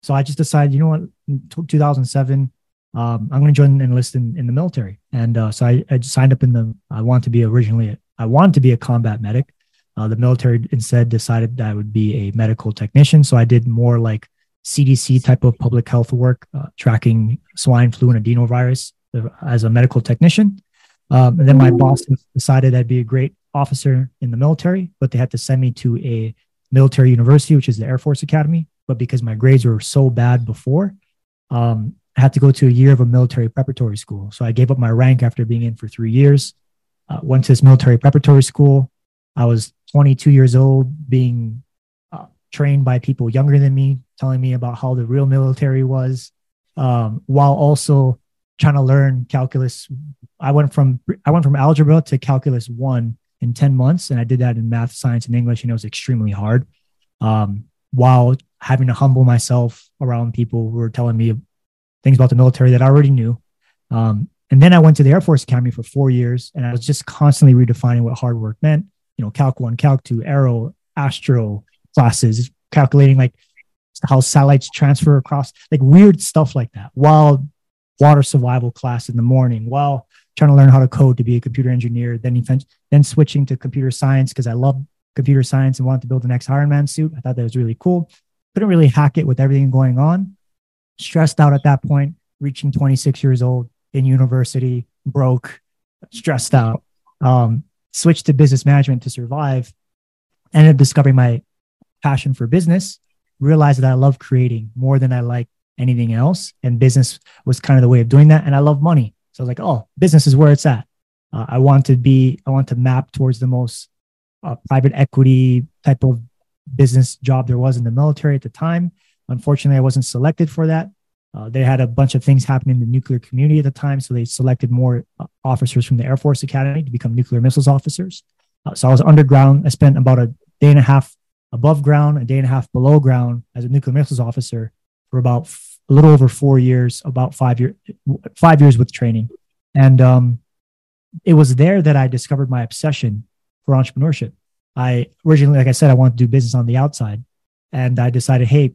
so I just decided, you know what, in 2007, um, I'm going to join and enlist in, in the military. And uh, so I, I signed up in the, I want to be originally, I wanted to be a combat medic. Uh, the military instead decided that I would be a medical technician. So I did more like CDC type of public health work, uh, tracking swine flu and adenovirus uh, as a medical technician. Um, and then my boss decided I'd be a great officer in the military, but they had to send me to a military university, which is the Air Force Academy. But because my grades were so bad before, um, I had to go to a year of a military preparatory school. So I gave up my rank after being in for three years. Uh, went to this military preparatory school. I was 22 years old, being uh, trained by people younger than me, telling me about how the real military was, um, while also trying to learn calculus. I went from I went from algebra to calculus one in 10 months, and I did that in math, science, and English, and it was extremely hard. Um, while having to humble myself around people who were telling me things about the military that I already knew. Um, and then I went to the Air Force Academy for four years, and I was just constantly redefining what hard work meant. You know, Calc One, Calc Two, Aero, Astro classes, calculating like how satellites transfer across, like weird stuff like that. While water survival class in the morning, while trying to learn how to code to be a computer engineer, then then switching to computer science because I love computer science and wanted to build the next Iron Man suit. I thought that was really cool. Couldn't really hack it with everything going on stressed out at that point, reaching 26 years old in university, broke, stressed out. Um, switched to business management to survive. Ended up discovering my passion for business. Realized that I love creating more than I like anything else, and business was kind of the way of doing that. And I love money, so I was like, "Oh, business is where it's at." Uh, I want to be, I want to map towards the most uh, private equity type of business job there was in the military at the time. Unfortunately, I wasn't selected for that. Uh, they had a bunch of things happening in the nuclear community at the time, so they selected more uh, officers from the Air Force Academy to become nuclear missiles officers. Uh, so I was underground. I spent about a day and a half above ground, a day and a half below ground as a nuclear missiles officer for about f- a little over four years, about five years, five years with training. And um, it was there that I discovered my obsession for entrepreneurship. I originally, like I said, I wanted to do business on the outside, and I decided, hey,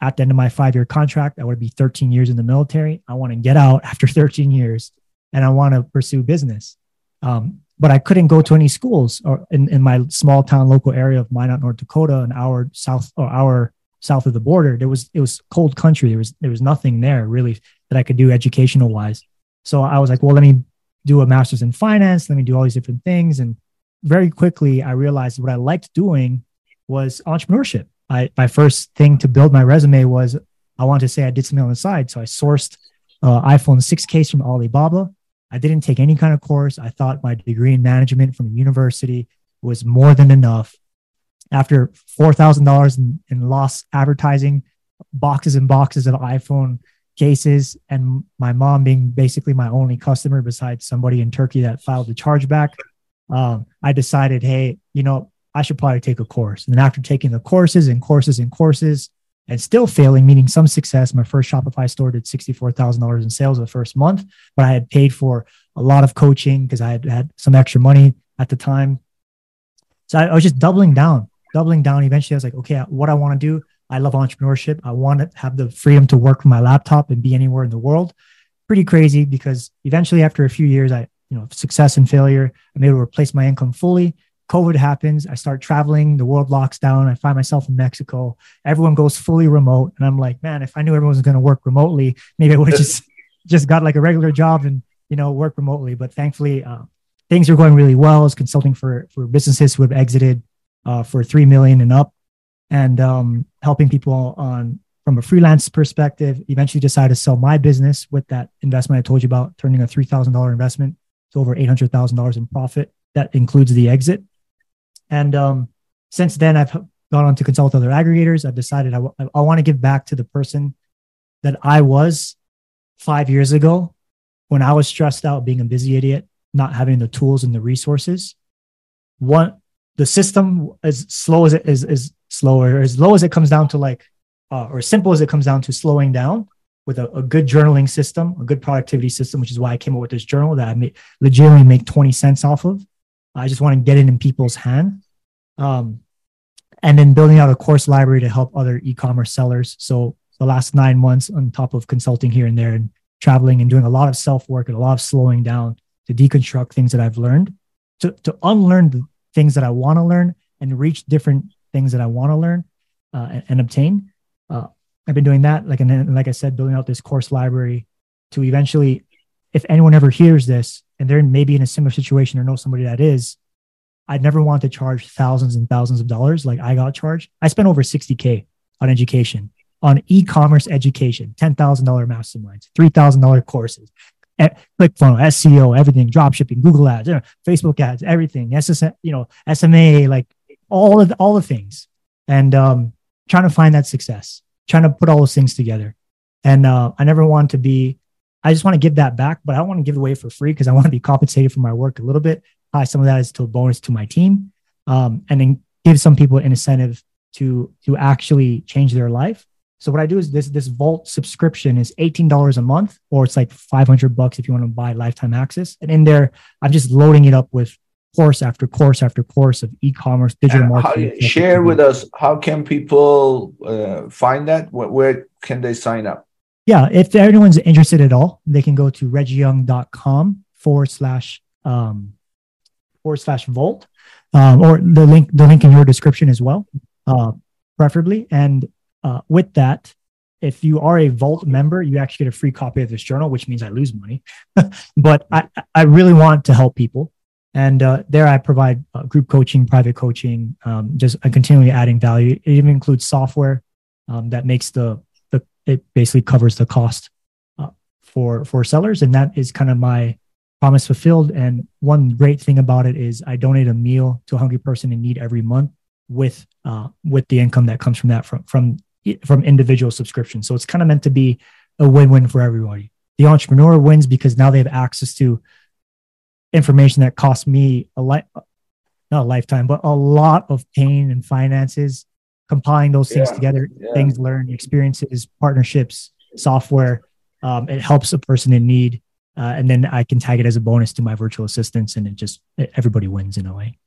at the end of my five year contract, I would be 13 years in the military. I want to get out after 13 years and I want to pursue business. Um, but I couldn't go to any schools or in, in my small town local area of Minot, North Dakota, an hour south or hour south of the border. There was it was cold country. There was there was nothing there really that I could do educational wise. So I was like, well, let me do a master's in finance. Let me do all these different things. And very quickly, I realized what I liked doing was entrepreneurship. I, my first thing to build my resume was I wanted to say I did something on the side. So I sourced uh, iPhone 6 case from Alibaba. I didn't take any kind of course. I thought my degree in management from the university was more than enough. After $4,000 in, in lost advertising, boxes and boxes of iPhone cases, and my mom being basically my only customer besides somebody in Turkey that filed a chargeback, um, I decided, hey, you know, I should probably take a course. And then after taking the courses and courses and courses and still failing, meaning some success, my first Shopify store did $64,000 in sales the first month, but I had paid for a lot of coaching because I had had some extra money at the time. So I, I was just doubling down, doubling down. Eventually, I was like, okay, what I want to do, I love entrepreneurship. I want to have the freedom to work from my laptop and be anywhere in the world. Pretty crazy because eventually, after a few years, I, you know, success and failure, I'm able to replace my income fully COVID happens. I start traveling. The world locks down. I find myself in Mexico. Everyone goes fully remote, and I'm like, man, if I knew everyone was going to work remotely, maybe I would have just just got like a regular job and you know work remotely. But thankfully, uh, things are going really well. I was consulting for for businesses who have exited uh, for three million and up, and um, helping people on from a freelance perspective. Eventually, decided to sell my business with that investment I told you about, turning a three thousand dollar investment to over eight hundred thousand dollars in profit. That includes the exit. And um, since then, I've gone on to consult other aggregators. I've decided I, w- I want to give back to the person that I was five years ago when I was stressed out, being a busy idiot, not having the tools and the resources. One, the system as slow as it is, is slower, as low as it comes down to like, uh, or simple as it comes down to slowing down with a, a, good journaling system, a good productivity system, which is why I came up with this journal that I may, legitimately make 20 cents off of. I just want to get it in people's hand. Um, and then building out a course library to help other e-commerce sellers. So the last nine months on top of consulting here and there and traveling and doing a lot of self work and a lot of slowing down to deconstruct things that I've learned, to, to unlearn the things that I want to learn and reach different things that I want to learn uh, and, and, obtain. Uh, I've been doing that, like and like I said, building out this course library to eventually, if anyone ever hears this and they're maybe in a similar situation or know somebody that is, I'd never want to charge thousands and thousands of dollars like I got charged. I spent over 60K on education, on e-commerce education, $10,000 masterminds, $3,000 courses, ClickFunnels, SEO, everything, drop shipping, Google ads, you know, Facebook ads, everything, you know, SMA, like all of the, all the things. And um, trying to find that success, trying to put all those things together. And uh, I never want to be, I just want to give that back, but I don't want to give it away for free because I want to be compensated for my work a little bit tie some of that as to a bonus to my team, um, and then give some people an incentive to to actually change their life. So what I do is this this Vault subscription is eighteen dollars a month, or it's like five hundred bucks if you want to buy lifetime access. And in there, I'm just loading it up with course after course after course of e-commerce, digital and marketing. How, share with us how can people uh, find that? Where, where, can they sign up? Yeah, if anyone's interested at all, they can go to reggieyoung.com forward slash um, forward slash vault, um, or the link the link in your description as well, uh, preferably. And uh, with that, if you are a Vault member, you actually get a free copy of this journal, which means I lose money. but I, I really want to help people. And uh, there I provide uh, group coaching, private coaching, um, just uh, continually adding value. It even includes software um, that makes the, the, it basically covers the cost uh, for, for sellers. And that is kind of my promise fulfilled. And one great thing about it is I donate a meal to a hungry person in need every month with uh, with the income that comes from that from from from individual subscriptions. So it's kind of meant to be a win-win for everybody. The entrepreneur wins because now they have access to information that costs me a life not a lifetime, but a lot of pain and finances. Compiling those things yeah, together, yeah. things learned, experiences, partnerships, software. Um, it helps a person in need uh, and then I can tag it as a bonus to my virtual assistants, and it just everybody wins in a way.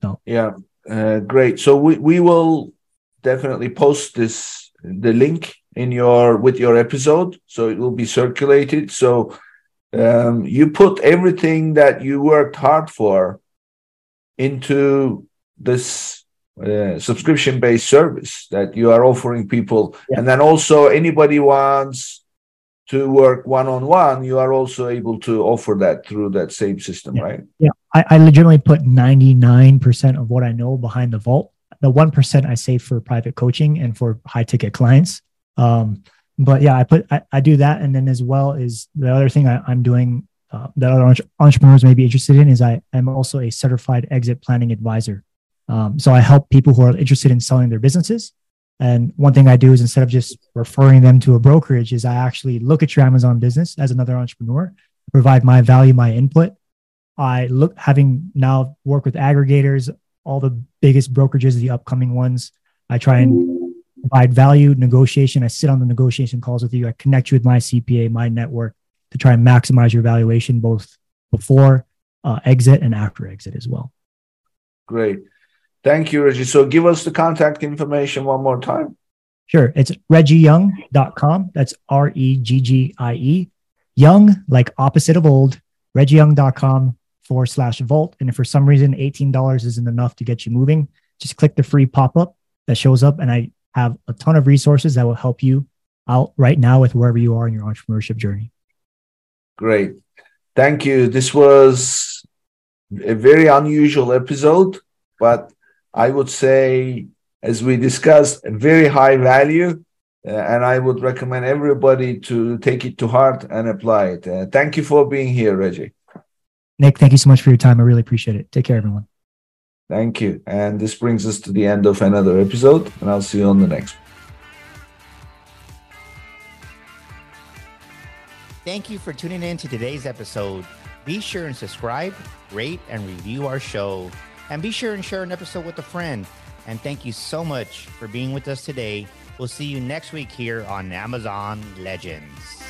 So yeah, uh, great. So we we will definitely post this the link in your with your episode, so it will be circulated. So um, you put everything that you worked hard for into this uh, subscription based service that you are offering people yeah. and then also anybody wants to work one on one, you are also able to offer that through that same system, yeah. right? Yeah, I, I legitimately put 99% of what I know behind the vault. The 1% I save for private coaching and for high ticket clients. Um, but yeah, I put, I, I, do that. And then as well is the other thing I, am doing uh, that other entrepreneurs may be interested in is I am also a certified exit planning advisor. Um, so I help people who are interested in selling their businesses and one thing I do is instead of just referring them to a brokerage, is I actually look at your Amazon business as another entrepreneur, provide my value, my input. I look having now work with aggregators, all the biggest brokerages, the upcoming ones. I try and provide value, negotiation. I sit on the negotiation calls with you. I connect you with my CPA, my network to try and maximize your valuation both before uh, exit and after exit as well. Great. Thank you, Reggie. So give us the contact information one more time. Sure. It's reggieyoung.com. That's R E G G I E. Young, like opposite of old, reggieyoung.com forward slash vault. And if for some reason $18 isn't enough to get you moving, just click the free pop up that shows up. And I have a ton of resources that will help you out right now with wherever you are in your entrepreneurship journey. Great. Thank you. This was a very unusual episode, but I would say, as we discussed, very high value. Uh, and I would recommend everybody to take it to heart and apply it. Uh, thank you for being here, Reggie. Nick, thank you so much for your time. I really appreciate it. Take care, everyone. Thank you. And this brings us to the end of another episode, and I'll see you on the next Thank you for tuning in to today's episode. Be sure and subscribe, rate, and review our show. And be sure and share an episode with a friend. And thank you so much for being with us today. We'll see you next week here on Amazon Legends.